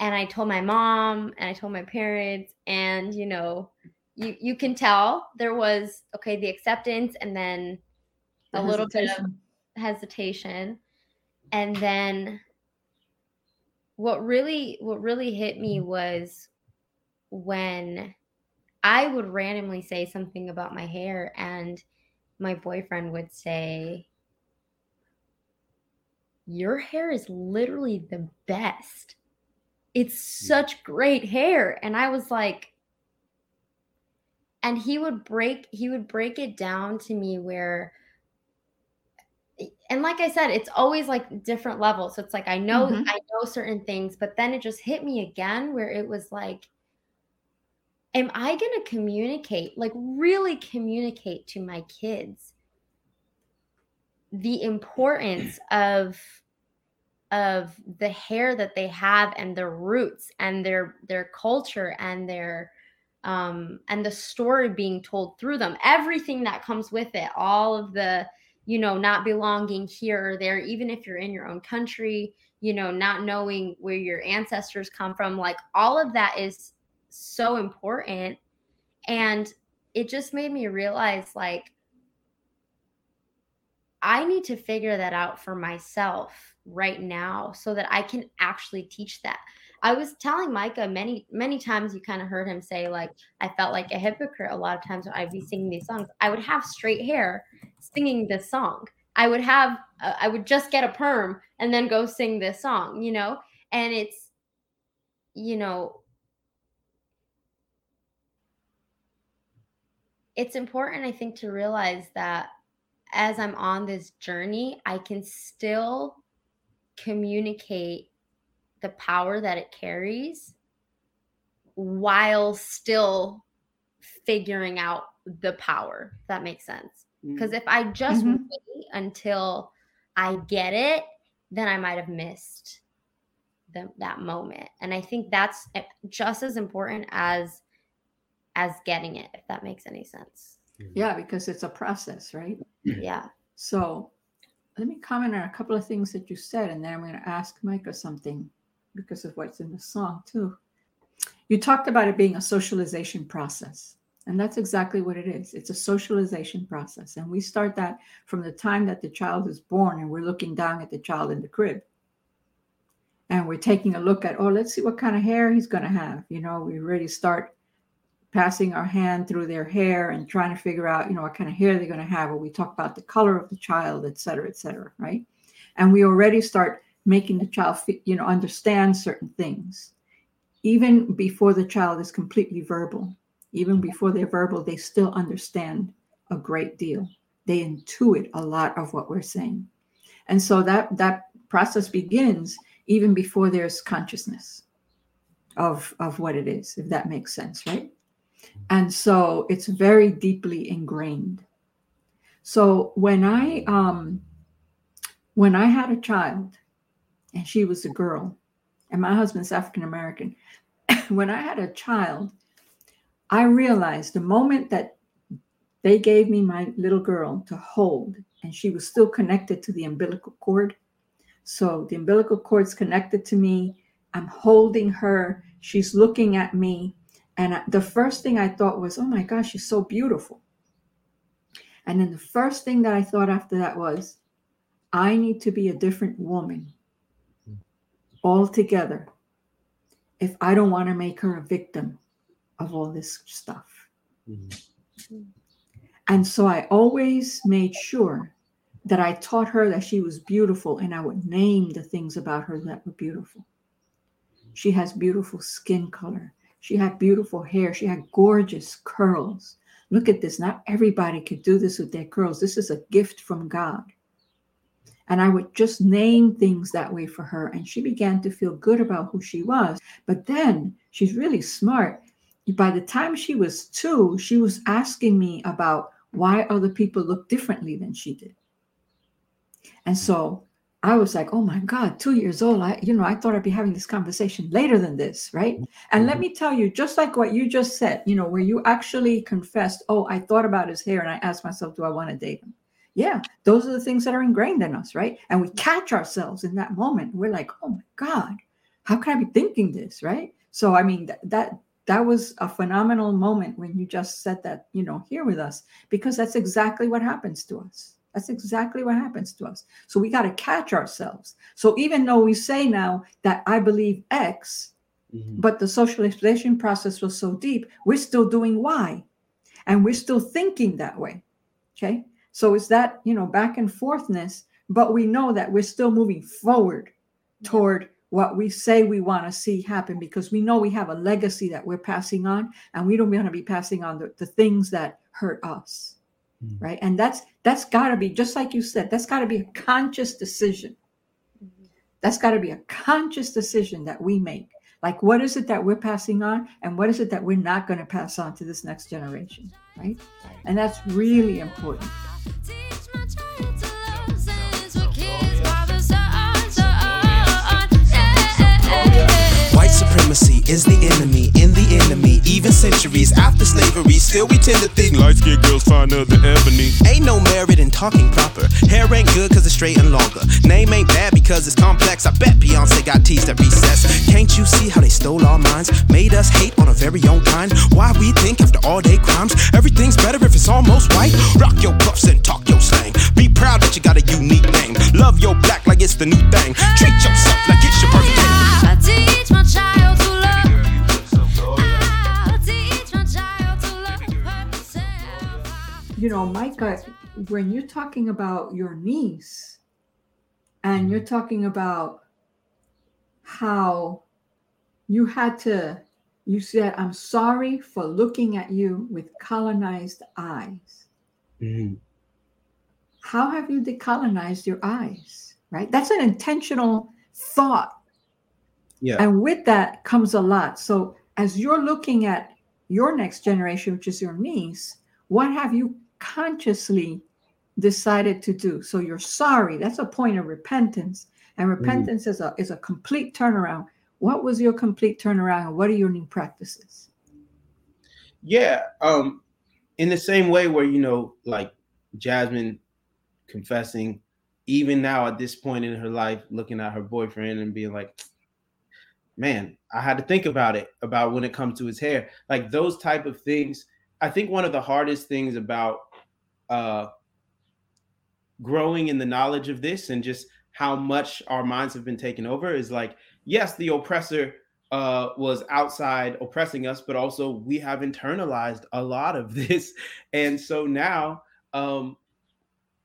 And I told my mom and I told my parents, and you know, you you can tell there was okay the acceptance and then the a little bit of hesitation. and then what really what really hit me mm-hmm. was when i would randomly say something about my hair and my boyfriend would say your hair is literally the best it's such great hair and i was like and he would break he would break it down to me where and like I said, it's always like different levels. So it's like I know mm-hmm. I know certain things, but then it just hit me again where it was like, am I gonna communicate, like really communicate to my kids the importance of of the hair that they have and their roots and their their culture and their um and the story being told through them everything that comes with it all of the you know, not belonging here or there, even if you're in your own country, you know, not knowing where your ancestors come from. Like all of that is so important. And it just made me realize like, I need to figure that out for myself right now so that I can actually teach that. I was telling Micah many, many times you kind of heard him say, like, I felt like a hypocrite a lot of times when I'd be singing these songs. I would have straight hair singing this song. I would have, uh, I would just get a perm and then go sing this song, you know? And it's, you know, it's important, I think, to realize that as I'm on this journey, I can still communicate the power that it carries while still figuring out the power. that makes sense. Because if I just Mhm. wait until I get it, then I might have missed the, that moment. And I think that's eh, just as important as as getting it, if that makes any sense. Yeah, because it's a process, right? Yeah. So let me comment on a couple of things that you said, and then I'm going to ask Micah something because of what's in the song, too. You talked about it being a socialization process, and that's exactly what it is. It's a socialization process. And we start that from the time that the child is born, and we're looking down at the child in the crib. And we're taking a look at, oh, let's see what kind of hair he's going to have. You know, we already start passing our hand through their hair and trying to figure out, you know, what kind of hair they're going to have, or we talk about the color of the child, et cetera, et cetera, right? And we already start making the child, you know, understand certain things, even before the child is completely verbal. Even before they're verbal, they still understand a great deal. They intuit a lot of what we're saying, and so that that process begins even before there's consciousness of of what it is, if that makes sense, right? And so it's very deeply ingrained. So when i um when i had a child and she was a girl and my husband's african american when i had a child i realized the moment that they gave me my little girl to hold and she was still connected to the umbilical cord so the umbilical cord's connected to me i'm holding her she's looking at me and I- the first thing I thought was, oh my gosh, she's so beautiful. And then the first thing that I thought after that was, I need to be a different woman altogether if I don't want to make her a victim of all this stuff. And so I always made sure that I taught her that she was beautiful and I would name the things about her that were beautiful. She has beautiful skin color. She had beautiful hair. She had gorgeous curls. Look at this. Not everybody could do this with their curls. This is a gift from God. And I would just name things that way for her. And she began to feel good about who she was. But then she's really smart. By the time she was two, she was asking me about why other people look differently than she did. And so I was like, oh my God, two years old. I, you know, I thought I'd be having this conversation later than this, right? And let mm-hmm. me tell you, just like what you just said, you know, where you actually confessed, oh, I thought about his hair and I asked myself, do I want to date him? Yeah, those are the things that are ingrained in us, right? And we catch ourselves in that moment. We're like, oh my God, how can I be thinking this, right? So, I mean, that, that that was a phenomenal moment when you just said that, you know, here with us, because that's exactly what happens to us. That's exactly what happens to us. So we got to catch ourselves. So even though we say now that I believe X, Mhm. but the socialization process was so deep, we're still doing Y and we're still thinking that way. Okay. So it's that, you know, back and forthness, but we know that we're still moving forward toward what we say we want to see happen because we know we have a legacy that we're passing on and we don't want to be passing on the, the things that hurt us Mhm. right? And that's that's got to be just like you said that's got to be a conscious decision. That's got to be a conscious decision that we make. Like what is it that we're passing on and what is it that we're not going to pass on to this next generation right. And that's really important supremacy is the enemy in the enemy. Even centuries after slavery, still we tend to think light skinned girls finer than ebony. Ain't no merit in talking proper. Hair ain't good cause it's straight and longer. Name ain't bad because it's complex. I bet Beyonce got teased at recess. Can't you see how they stole our minds? Made us hate on our very own kind. Why we think after all day crimes, everything's better if it's almost white? Rock your puffs and talk your slang. Be proud that you got a unique name. Love your black like it's the new thing. Treat yourself like it's your birthday. You. Know micah when you're talking about your niece and you're talking about how you had to you said i'm sorry for looking at you with colonized eyes. Mhm. how have you decolonized your eyes right? That's an intentional thought Yeah. and with that comes a lot so as you're looking at your next generation which is your niece what have you consciously decided to do. So you're sorry. That's a point of repentance. And Mm-hmm. repentance is a is a complete turnaround. What was your complete turnaround and what are your new practices? Yeah. Um, in the same way where you know, like Jasmine confessing, even now at this point in her life, looking at her boyfriend and being like, man, I had to think about it, about when it comes to his hair. Like those type of things. I think one of the hardest things about uh growing in the knowledge of this and just how much our minds have been taken over is like, yes, the oppressor uh, was outside oppressing us, but also we have internalized a lot of this. And so now, um,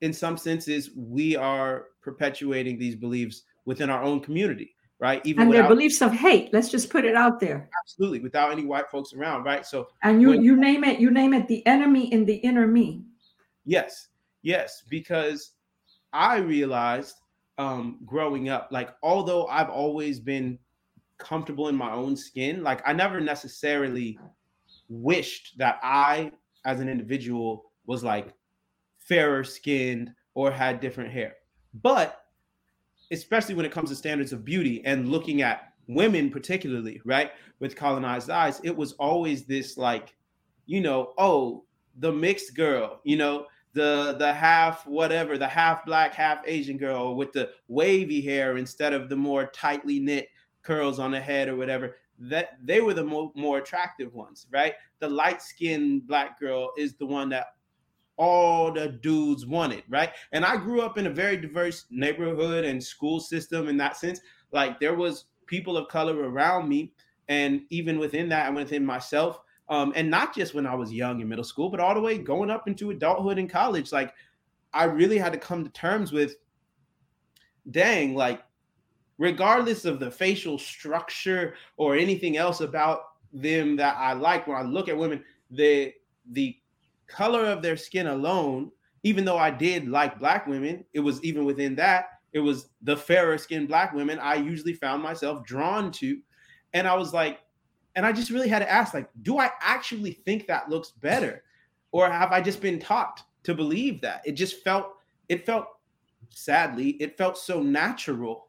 in some senses, we are perpetuating these beliefs within our own community, right? Even And their beliefs of hate. Let's just put it out there. absolutely without any white folks around, right? So And you When- you name it, you name it the enemy in the inner me. Yes, yes, because I realized um, growing up, like, although I've always been comfortable in my own skin, like, I never necessarily wished that I, as an individual, was like fairer skinned or had different hair. But especially when it comes to standards of beauty and looking at women, particularly, right, with colonized eyes, it was always this like, you know, oh, the mixed girl, you know, the the half whatever, the half black, half Asian girl with the wavy hair instead of the more tightly knit curls on the head or whatever. That they were the mo- more attractive ones, right? The light skinned black girl is the one that all the dudes wanted, right? And I grew up in a very diverse neighborhood and school system in that sense. Like there was people of color around me, and even within that, and within myself, um, and not just when I was young in middle school, but all the way going up into adulthood and college. Like I really had to come to terms with, dang, like regardless of the facial structure or anything else about them that I like, when I look at women, the the color of their skin alone, even though I did like black women, it was even within that, it was the fairer skinned black women I usually found myself drawn to. And I was like, and I just really had to ask, like, do I actually think that looks better? Or have I just been taught to believe that? It just felt, it felt sadly, it felt so natural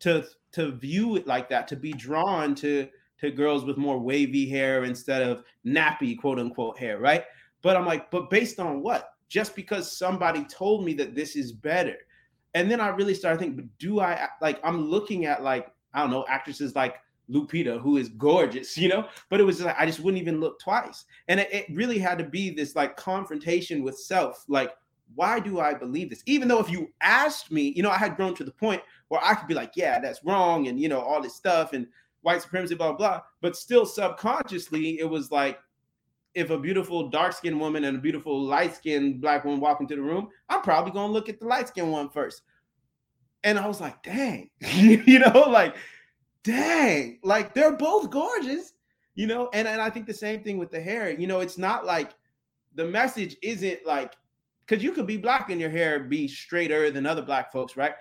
to to view it like that, to be drawn to to girls with more wavy hair instead of nappy quote unquote hair, right? But I'm like, but based on what? Just because somebody told me that this is better. And then I really started thinking, but do I like I'm looking at like, I don't know, actresses like Lupita, who is gorgeous, you know, but it was like I just wouldn't even look twice. And it, it really had to be this like confrontation with self, like, why do I believe this? Even though if you asked me, you know, I had grown to the point where I could be like, yeah, that's wrong, and you know, all this stuff and white supremacy, blah, blah, but still subconsciously, it was like if a beautiful dark skinned woman and a beautiful light skinned black woman walk into the room, I'm probably gonna look at the light skinned one first. And I was like, dang, you know, like, dang, like they're both gorgeous, you know. And, and I think the same thing with the hair, you know, it's not like the message isn't like because you could be black and your hair be straighter than other black folks, right?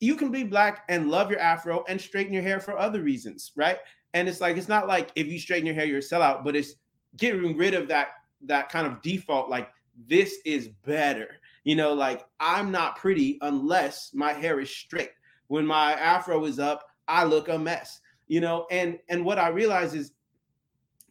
You can be black and love your afro and straighten your hair for other reasons, right? And it's like it's not like if you straighten your hair, you're a sellout, but it's getting rid of that that kind of default, like this is better. You know, like I'm not pretty unless my hair is straight. When my afro is up, I look a mess. You know, and and what I realize is,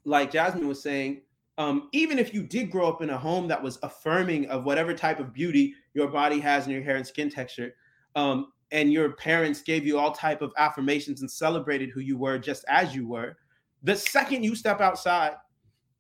like Jasmine was saying, um, even if you did grow up in a home that was affirming of whatever type of beauty your body has in your hair and skin texture, um, and your parents gave you all type of affirmations and celebrated who you were just as you were, the second you step outside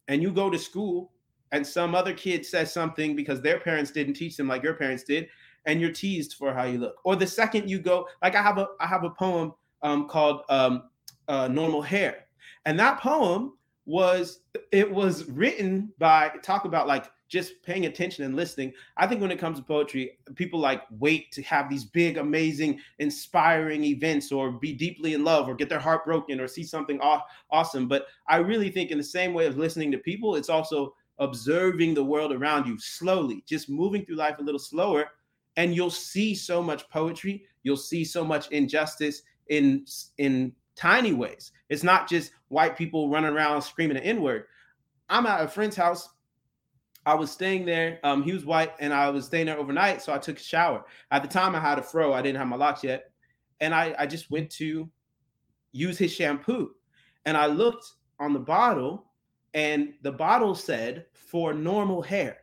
and you go to school and some other kid says something because their parents didn't teach them like your parents did, and you're teased for how you look, or the second you go, like I have a I have a poem um, called um, uh, "Normal Hair," and that poem was it was written by talk about like just paying attention and listening. I think when it comes to poetry, people like wait to have these big, amazing, inspiring events or be deeply in love or get their heart broken or see something aw- awesome. But I really think in the same way of listening to people, it's also observing the world around you slowly, just moving through life a little slower. And you'll see so much poetry. You'll see so much injustice in in tiny ways. It's not just white people running around screaming an N word. I'm at a friend's house I was staying there. Um, he was white, and I was staying there overnight. So I took a shower. At the time, I had a fro. I didn't have my locks yet, and I I just went to use his shampoo, and I looked on the bottle, and the bottle said for normal hair.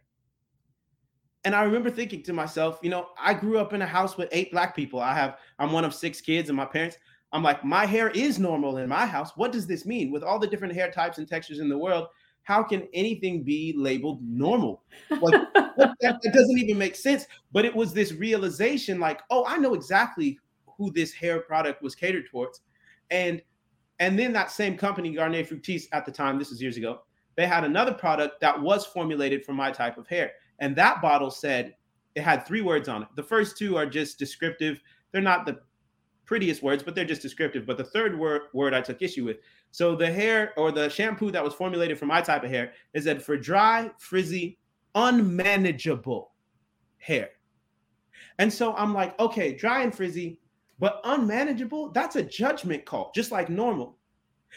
And I remember thinking to myself, you know, I grew up in a house with eight black people. I have, I'm one of six kids, and my parents, I'm like, my hair is normal in my house. What does this mean? With all the different hair types and textures in the world, how can anything be labeled normal? Like that, that, doesn't even make sense. But it was this realization, like, oh, I know exactly who this hair product was catered towards, and and then that same company, Garnier Fructis, at the time, this is years ago, they had another product that was formulated for my type of hair, and that bottle said it had three words on it. The first two are just descriptive; they're not the prettiest words, but they're just descriptive. But the third word word I took issue with so the hair or the shampoo that was formulated for my type of hair is that for dry, frizzy, unmanageable hair. And so I'm like, okay, dry and frizzy, but unmanageable, that's a judgment call, just like normal.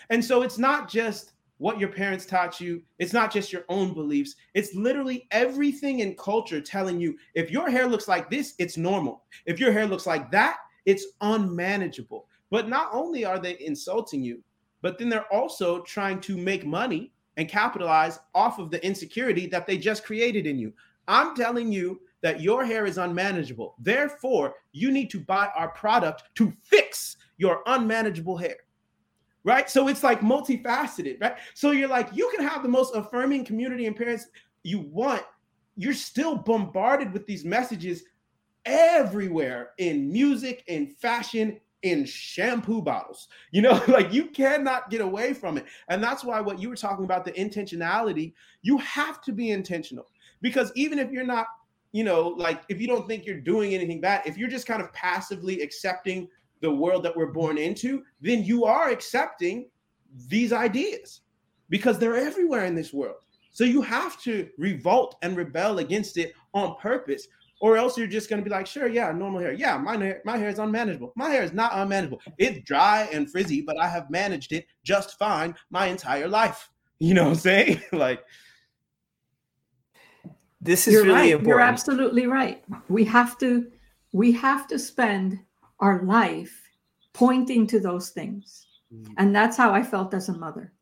And so it's not just what your parents taught you, it's not just your own beliefs. It's literally everything in culture telling you if your hair looks like this, it's normal. If your hair looks like that, it's unmanageable. But not only are they insulting you, but then they're also trying to make money and capitalize off of the insecurity that they just created in you. I'm telling you that your hair is unmanageable. Therefore, you need to buy our product to fix your unmanageable hair. Right? So it's like multifaceted, right? So you're like, you can have the most affirming community and parents you want. You're still bombarded with these messages everywhere in music, in fashion, in shampoo bottles. You know, like you cannot get away from it. And that's why what you were talking about the intentionality, you have to be intentional because even if you're not, you know, like if you don't think you're doing anything bad, if you're just kind of passively accepting the world that we're born into, then you are accepting these ideas because they're everywhere in this world. So you have to revolt and rebel against it on purpose or else you're just going to be like, sure, yeah, normal hair. Yeah, my hair, my hair is unmanageable. My hair is not unmanageable. It's dry and frizzy, but I have managed it just fine my entire life. You know what I'm saying? like, this is You're really right. important. You're absolutely right. We have to we have to spend our life pointing to those things. Mhm. And that's how I felt as a mother.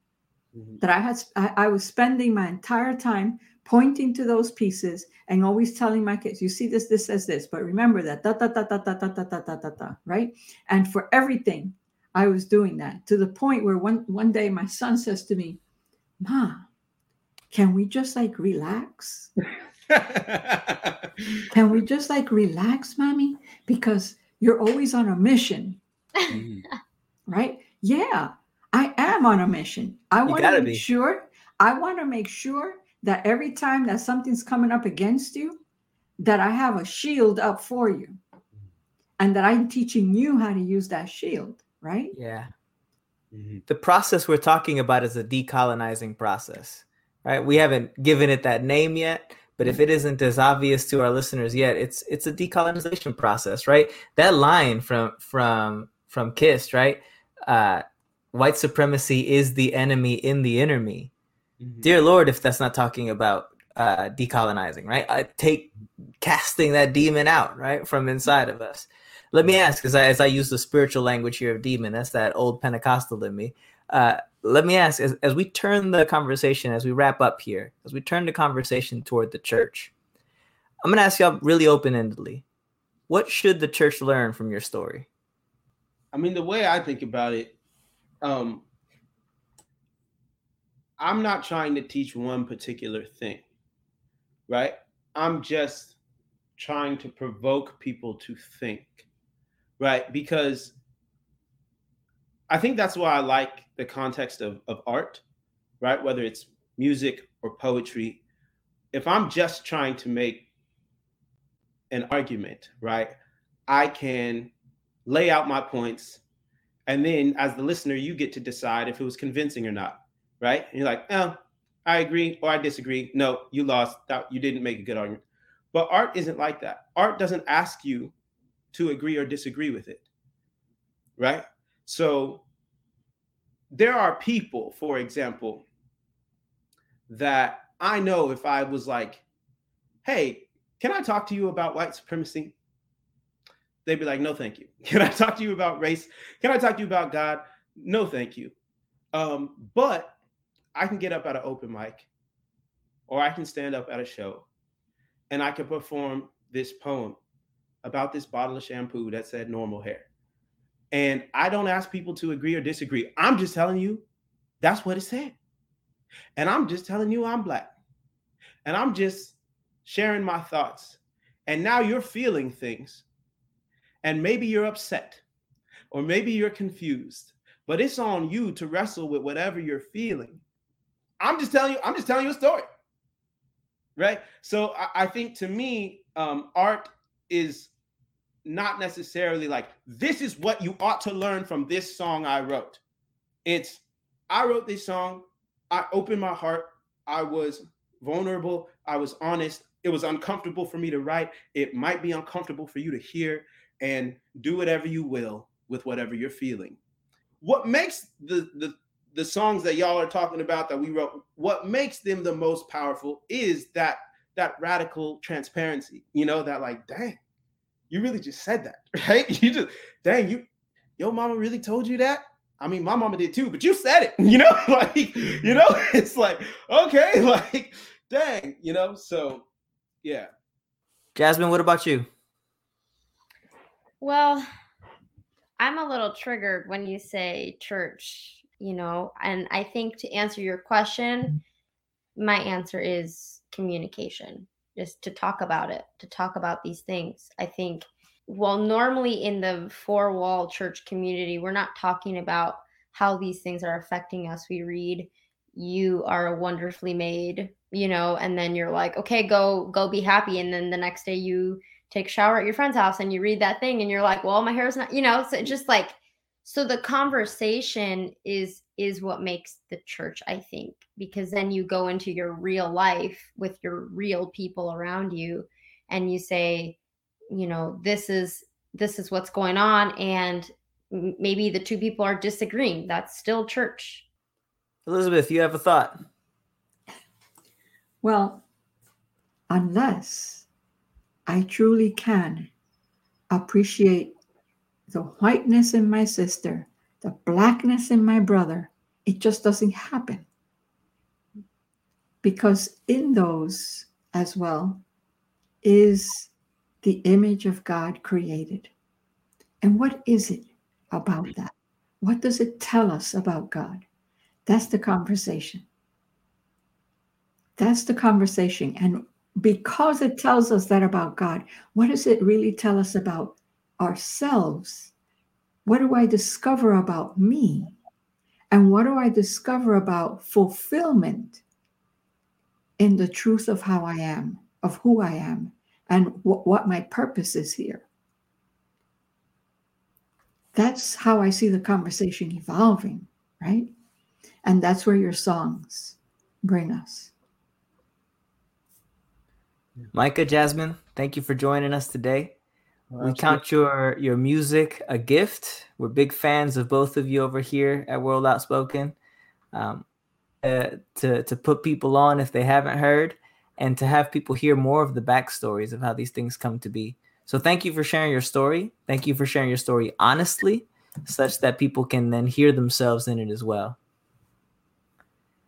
Mhm. That I had I, I was spending my entire time pointing to those pieces and always telling my kids, you see this, this says this, but remember that da da da da da da da da da da da, right? And for everything, I was doing that to the point where one one day my son says to me, Ma, can we just like relax? Can we just like relax, mommy? Because you're always on a mission, Mhm. right? Yeah, I am on a mission. I want to make be. sure, I want to make sure that every time that something's coming up against you, that I have a shield up for you. And that I'm teaching you how to use that shield, right? yeah. Mhm. the process we're talking about is a decolonizing process, right? We haven't given it that name yet, but if it isn't as obvious to our listeners yet, it's it's a decolonization process, right? That line from from from Kiss, right? Uh, white supremacy is the enemy in the inner me. Mhm. Dear Lord, if that's not talking about uh, decolonizing, right? I take casting that demon out, right, from inside of us. Let me ask, as I, as I use the spiritual language here of demon, that's that old Pentecostal in me. Uh, let me ask, as, as we turn the conversation, as we wrap up here, as we turn the conversation toward the church, I'm going to ask y'all really open endedly what should the church learn from your story? I mean, the way I think about it, um, I'm not trying to teach one particular thing, right? I'm just trying to provoke people to think, right? Because I think that's why I like the context of, of art, right? Whether it's music or poetry. If I'm just trying to make an argument, right? I can lay out my points and then as the listener you get to decide if it was convincing or not right and you're like oh i agree or i disagree no you lost that you didn't make a good argument but art isn't like that art doesn't ask you to agree or disagree with it right so there are people for example that I know if I was like, hey, can I talk to you about white supremacy? They'd be like, no, thank you. Can I talk to you about race? Can I talk to you about God? No, thank you. Um, but I can get up at an open mic or I can stand up at a show and I can perform this poem about this bottle of shampoo that said normal hair. And I don't ask people to agree or disagree. I'm just telling you that's what it said. And I'm just telling you I'm black. And I'm just sharing my thoughts. And now you're feeling things. And maybe you're upset or maybe you're confused, but it's on you to wrestle with whatever you're feeling. I'm just telling you, I'm just telling you a story. Right. So I, I think to me, um, art is not necessarily like this is what you ought to learn from this song I wrote. It's I wrote this song, I opened my heart, I was vulnerable, I was honest. It was uncomfortable for me to write. It might be uncomfortable for you to hear and do whatever you will with whatever you're feeling. What makes the the the songs that y'all are talking about that we wrote, what makes them the most powerful is that that radical transparency. You know, that like, dang, you really just said that, right? You just, dang, you, your mama really told you that. I mean, my mama did too, but you said it, you know, like, you know, it's like, okay, like, dang, you know, so yeah. Jasmine, what about you? Well, I'm a little triggered when you say church, you know, and I think to answer your question, my answer is communication, just to talk about it, to talk about these things. I think, well, normally in the four wall church community, we're not talking about how these things are affecting us. We read, you are wonderfully made, you know, and then you're like, okay, go, go be happy. And then the next day you take a shower at your friend's house and you read that thing and you're like, well, my hair is not, you know, so just like, so the conversation is is what makes the church i think because then you go into your real life with your real people around you and you say you know this is this is what's going on and maybe the two people are disagreeing. That's still church. Elizabeth you have a thought. Well unless I truly can appreciate the whiteness in my sister, the blackness in my brother, it just doesn't happen. Because in those as well is the image of God created. And what is it about that? What does it tell us about God? That's the conversation. That's the conversation. And because it tells us that about God, what does it really tell us about ourselves? What do I discover about me? And what do I discover about fulfillment in the truth of how I am, of who I am, and wh- what my purpose is here? That's how I see the conversation evolving, right? And that's where your songs bring us. Micah, Jasmine, thank you for joining us today. Well, we count your your music a gift. We're big fans of both of you over here at World Outspoken. Um, uh, to to put people on if they haven't heard, and to have people hear more of the backstories of how these things come to be. So thank you for sharing your story. Thank you for sharing your story honestly, such that people can then hear themselves in it as well.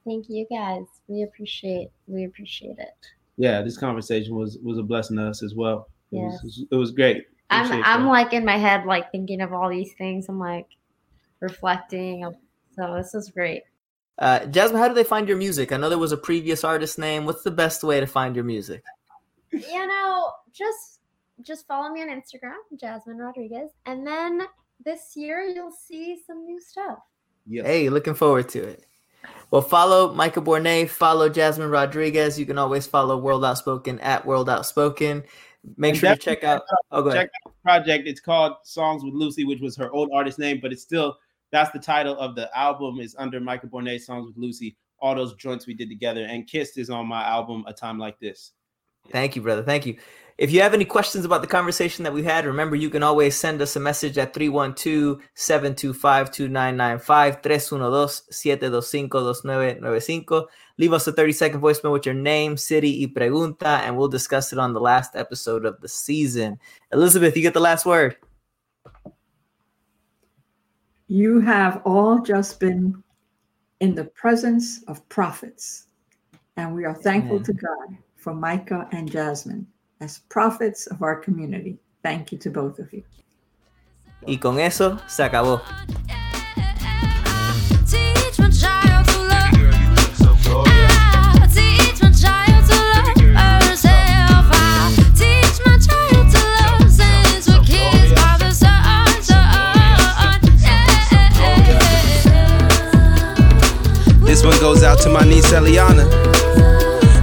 Thank you guys. We appreciate we appreciate it yeah, this conversation was was a blessing to us as well. It, yes. was, it was great. Appreciate I'm I'm that. like in my head, like thinking of all these things. I'm like reflecting. So this is great. Uh, Jasmine, how do they find your music? I know there was a previous artist name. What's the best way to find your music? You know, just just follow me on Instagram, Jasmine Rodriguez, and then this year you'll see some new stuff. Yes. Hey, looking forward to it. Well, follow Micah Bournes, follow Jasmine Rodriguez. You can always follow World Outspoken at World Outspoken. Make sure to check out. Oh, check out the project. It's called Songs with Lucy, which was her old artist name, but it's still that's the title of the album. Is under Michael Bournes Songs with Lucy. All those joints we did together, and Kiss is on my album A Time Like This. Thank you, brother. Thank you. If you have any questions about the conversation that we had, remember you can always send us a message at 312-725-2995, 312-725-2995. Leave us a 30-second voicemail with your name, city, y pregunta, and we'll discuss it on the last episode of the season. Elizabeth, you get the last word. You have all just been in the presence of prophets, and we are thankful Amen. to God for Micah and Jasmine as prophets of our community. Thank you to both of you. Y con eso se acabó. Teach my child to love. I teach my child to love herself. I teach my child to love since we're kids, father, son, son. Yeah. This one goes out to my niece Eliana.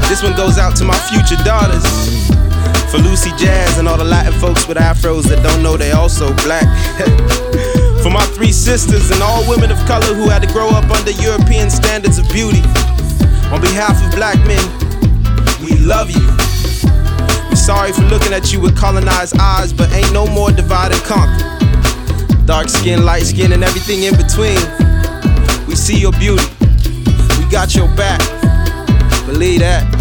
This one goes out to my future daughters. For Lucy Jazz and all the Latin folks with afros that don't know they also black. For my three sisters and all women of color who had to grow up under European standards of beauty. On behalf of black men, we love you. We're sorry for looking at you with colonized eyes, but ain't no more divide and conquer. Dark skin, light skin, and everything in between. We see your beauty. We got your back. Believe that.